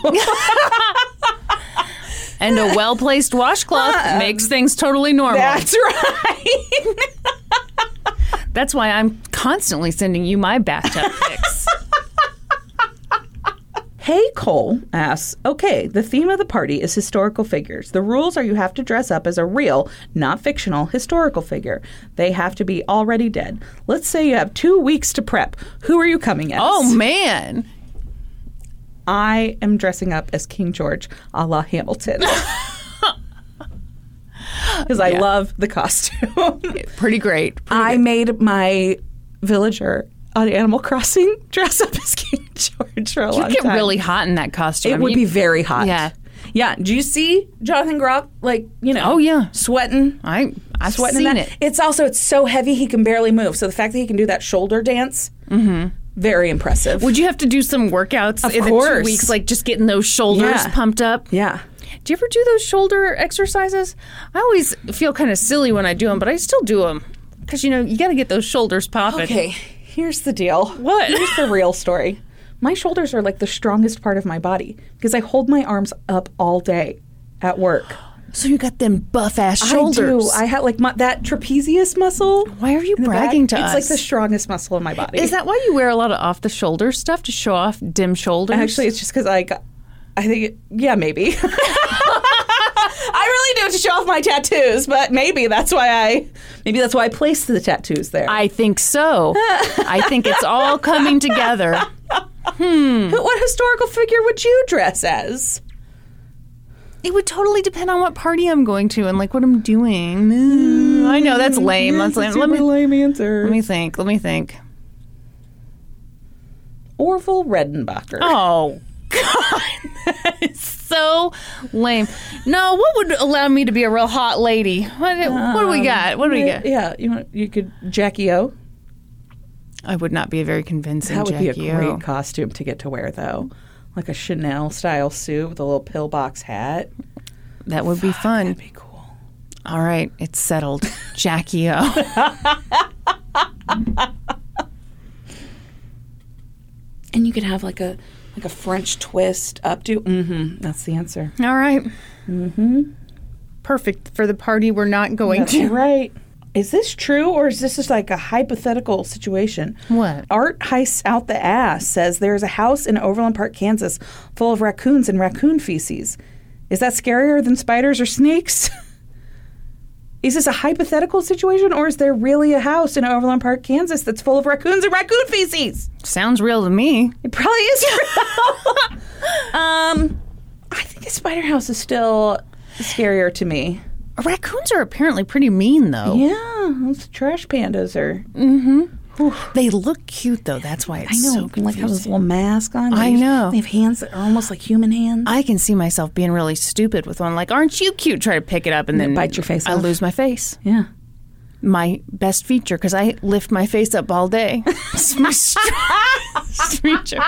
And a well placed washcloth makes things totally normal. that's right. That's why I'm constantly sending you my bathtub pics. Hey Cole asks, okay, the theme of the party is historical figures. The rules are you have to dress up as a real, not fictional, historical figure. They have to be already dead. Let's say you have two weeks to prep. Who are you coming as? oh man. I am dressing up as King George a la Hamilton. because I love the costume. Pretty great. I made my villager on Animal Crossing dress up as King George for a You long get time. really hot in that costume. It would be very hot. Yeah. Yeah. Do you see Jonathan Groff like you know? Oh, yeah. sweating. I I've sweating seen in that. it. It's also it's so heavy he can barely move. So the fact that he can do that shoulder dance, mm-hmm. very impressive. Would you have to do some workouts Of in the course. two weeks, like just getting those shoulders Yeah. pumped up? yeah. Do you ever do those shoulder exercises? I always feel kind of silly when I do them, but I still do them because you know you got to get those shoulders popping. Okay, here's the deal. What? Here's the real story. My shoulders are like the strongest part of my body because I hold my arms up all day at work. So you got them buff ass shoulders. I do. I have like my, that trapezius muscle. Why are you in the back, bragging to it's us? like the strongest muscle in my body. Is that why you wear a lot of off the shoulder stuff to show off dim shoulders? Actually, it's just because I got. I think, it, yeah, maybe. I really do it to show off my tattoos, but maybe that's why I, maybe that's why I placed the tattoos there. I think so. I think it's all coming together. Who- what historical figure would you dress as? It would totally depend on what party I'm going to and like what I'm doing. Mm, I know that's lame. That's lame. Let me lame answer. let me think. Let me think. Orville Redenbacher. Oh God, that is so lame. No, what would allow me to be a real hot lady? What, what do we got? What do we got? Yeah, you want you could Jackie O. I would not be a very convincing. That would be a Jackie great O. costume to get to wear, though. Like a Chanel style suit with a little pillbox hat. That would be fun. Be cool. All right, it's settled. Jackie O. And you could have like a like a French twist updo. Mm-hmm. That's the answer. All right. Mm-hmm. Perfect for the party we're not going That's to. right. Is this true or is this just like a hypothetical situation? What? Art Heists Out the Ass says there is a house in Overland Park, Kansas full of raccoons and raccoon feces. Is that scarier than spiders or snakes? is this a hypothetical situation or is there really a house in Overland Park, Kansas that's full of raccoons and raccoon feces? Sounds real to me. It probably is real. um, I think a spider house is still scarier to me. Raccoons are apparently pretty mean, though. Yeah, those trash pandas are. Mm-hmm. They look cute, though. That's why it's I know, so like have this little mask on. I know. They have hands that are almost like human hands. I can see myself being really stupid with one. Like, aren't you cute? Try to pick it up and then bite your face I off. lose my face. yeah. My best feature because I lift my face up all day. it's my strongest feature.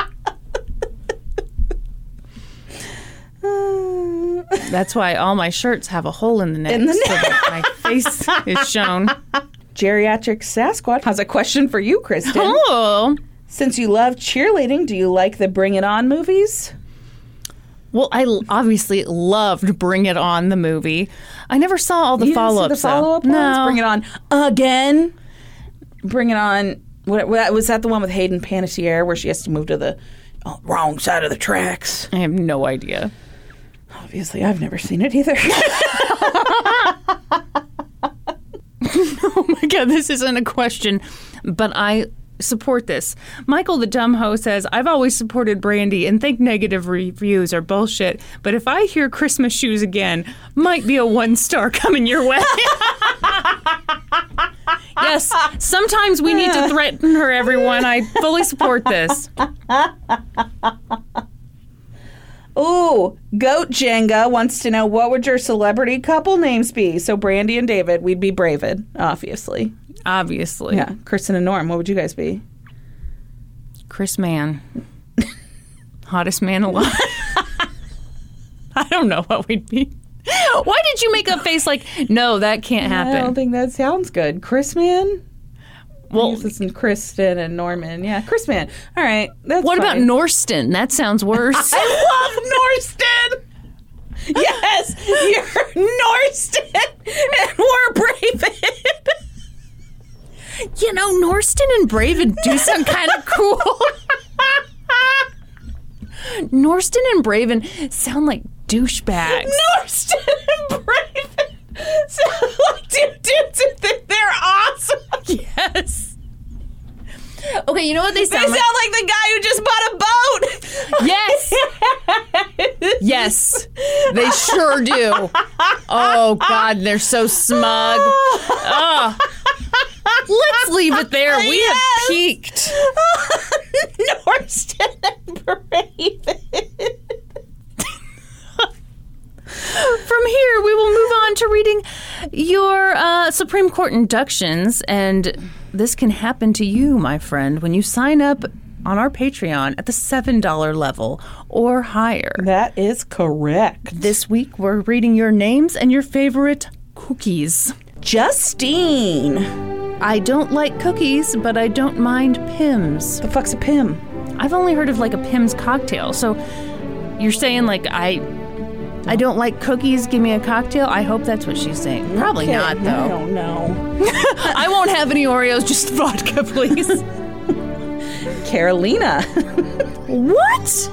That's why all my shirts have a hole in the neck, In the so that my face is shown. Geriatric Sasquatch has a question for you, Kristin. Oh, Since you love cheerleading, do you like the Bring It On movies? well, I obviously loved Bring It On the movie. I never saw all the You didn't see follow ups. The follow up. No, Bring It On again. Bring It On. What, what was that? The one with Hayden Panettiere where she has to move to the oh, wrong side of the tracks. I have no idea. Obviously, I've never seen it either. Oh my god, this isn't a question, but I support this. Michael the dumb ho says, "I've always supported Brandi and think negative reviews are bullshit, but if I hear Christmas shoes again, might be a one star coming your way." yes, sometimes we need to threaten her everyone. I fully support this. Ooh, Goat Jenga wants to know what would your celebrity couple names be? So Brandi and David, we'd be Bravid, obviously. Obviously. Yeah, Kristin and Norm, what would you guys be? Chris Mann. Hottest man alive. I don't know what we'd be. Why did you make a face like, no, that can't happen? I don't think that sounds good. Chris Man? Well, This is Kristin and Norman. Yeah, Chris Man. All right, that's what about fine. Norston? That sounds worse. I love Norston. Yes, you're Norston, and we're Braven. you know, Norston and Braven do sound kind of cool. Norston and Braven sound like douchebags. Norston and Braven sound like two dudes they're awesome. Yes. Okay, you know what they sound like? They sound sound like? like the guy who just bought a boat. Yes. Yes, they sure do. Oh God, they're so smug. Ugh. Let's leave it there. We have peaked. Norston and Braven. From here, we will move on to reading your uh, Supreme Court inductions, and this can happen to you, my friend, when you sign up on our Patreon at the $7 level or higher. That is correct. This week, we're reading your names and your favorite cookies. Justine. I don't like cookies, but I don't mind Pims. The fuck's a Pim? I've only heard of like a Pims cocktail. So you're saying like I I don't like cookies, give me a cocktail? I hope that's what she's saying. Probably Okay, not though. I don't know. I won't have any Oreos, just vodka, please. Carolina. what? this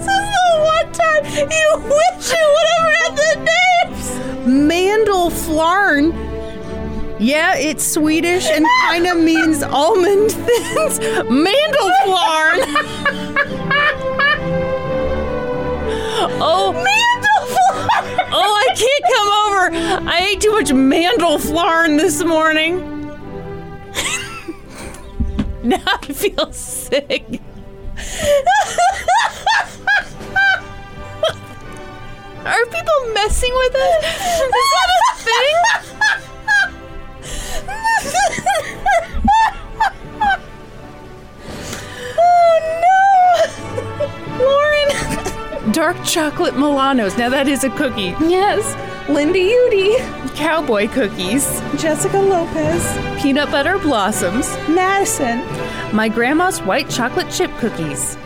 is the one time you wish you would have read the names. Mandelflarn. Yeah, it's Swedish and kind of means almond thins. Mandelflarn. oh, Mandelflarn. Oh, I can't come over. I ate too much Mandelflarn this morning. now I feel sick. Are people messing with us? Is that a thing? oh no! Lauren. Dark chocolate Milanos. Now that is a cookie. Yes. Linda Udy. Cowboy cookies. Jessica Lopez. Peanut butter blossoms. Madison. My grandma's white chocolate chip cookies.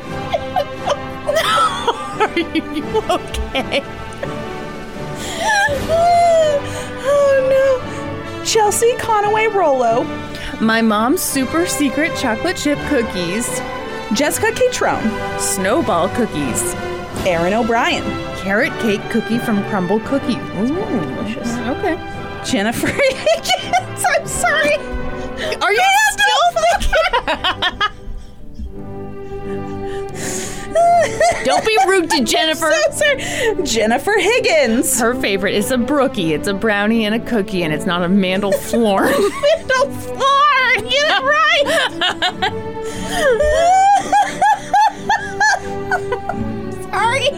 Are you okay? oh no. Chelsea Conaway Rollo. My mom's super secret chocolate chip cookies. Jessica Catrone. Snowball cookies. Aaron O'Brien. Carrot cake cookie from Crumbl Cookie. Ooh, delicious. Okay. Jennifer Higgins. I'm sorry. Are you still thinking? Don't be rude to Jennifer. So sorry. Jennifer Higgins. Her favorite is a brookie. It's a brownie and a cookie, and it's not a mandel floor. Middle floor. Get it right. Sorry.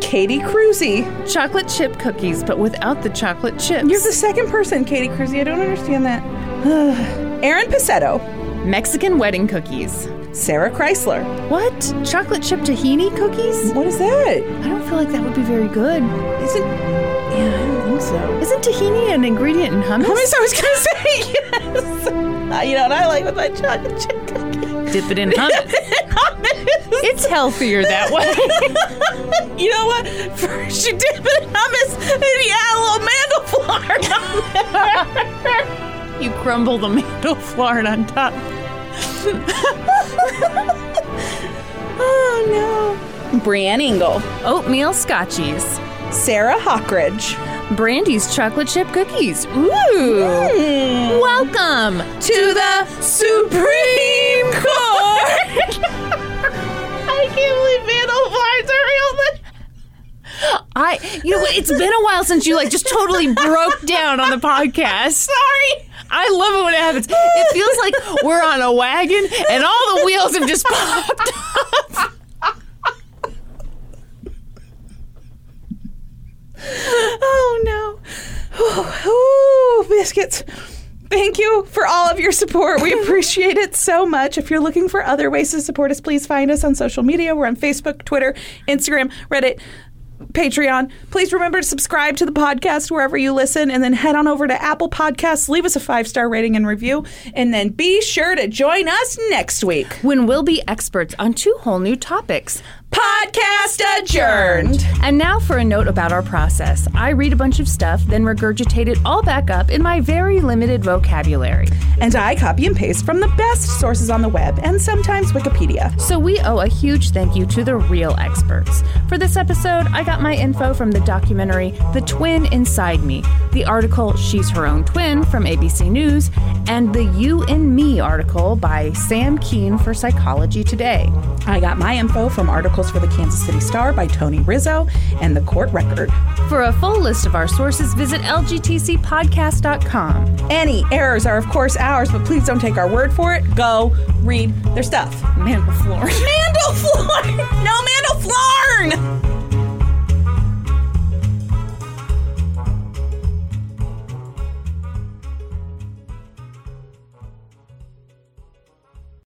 Katie Cruzy. chocolate chip cookies, but without the chocolate chips. You're the second person, Katie Cruzy. I don't understand that. Aaron Picetto. Mexican wedding cookies. Sarah Chrysler. What? Chocolate chip tahini cookies? What is that? I don't feel like that would be very good. Isn't. Yeah, I don't think so. Isn't tahini an ingredient in hummus? Hummus, I was gonna say yes. Uh, you know what I like with my chocolate chip cookie? Dip it in hummus. It's healthier that way. You know what? First you dip it in hummus, and you add a little flour you crumble the mandel flour on top. oh no. Brienne Engel. Oatmeal scotchies. Sarah Hawkridge. Brandi's chocolate chip cookies. Ooh. Mm. Welcome To the Supreme Court. I can't believe mandel flours are real. I, you know, it's been a while since you like just totally broke down on the podcast. Sorry. I love it when it happens. It feels like we're on a wagon and all the wheels have just popped off. Oh no. Ooh, biscuits. Thank you for all of your support. We appreciate it so much. If you're looking for other ways to support us, please find us on social media. We're on Facebook, Twitter, Instagram, Reddit, Patreon. Please remember to subscribe to the podcast wherever you listen and then head on over to Apple Podcasts, leave us a five star rating and review, and then be sure to join us next week. When we'll be experts on two whole new topics Podcast adjourned. And now for a note about our process. I read a bunch of stuff, then regurgitate it all back up in my very limited vocabulary. And I copy and paste from the best sources on the web and sometimes Wikipedia. So we owe a huge thank you to the real experts. For this episode, I got my info from the documentary The Twin Inside Me, the article She's Her Own Twin from ABC News, and the You in Me article by Sam Kean for Psychology Today. I got my info from articles for the Kansas City Star by Tony Rizzo and the court record. For a full list of our sources, visit lgtcpodcast.com. Any errors are, of course, ours, but please don't take our word for it. Go read their stuff. Mandelflorn. Mandelflorn. No, Mandelflorn.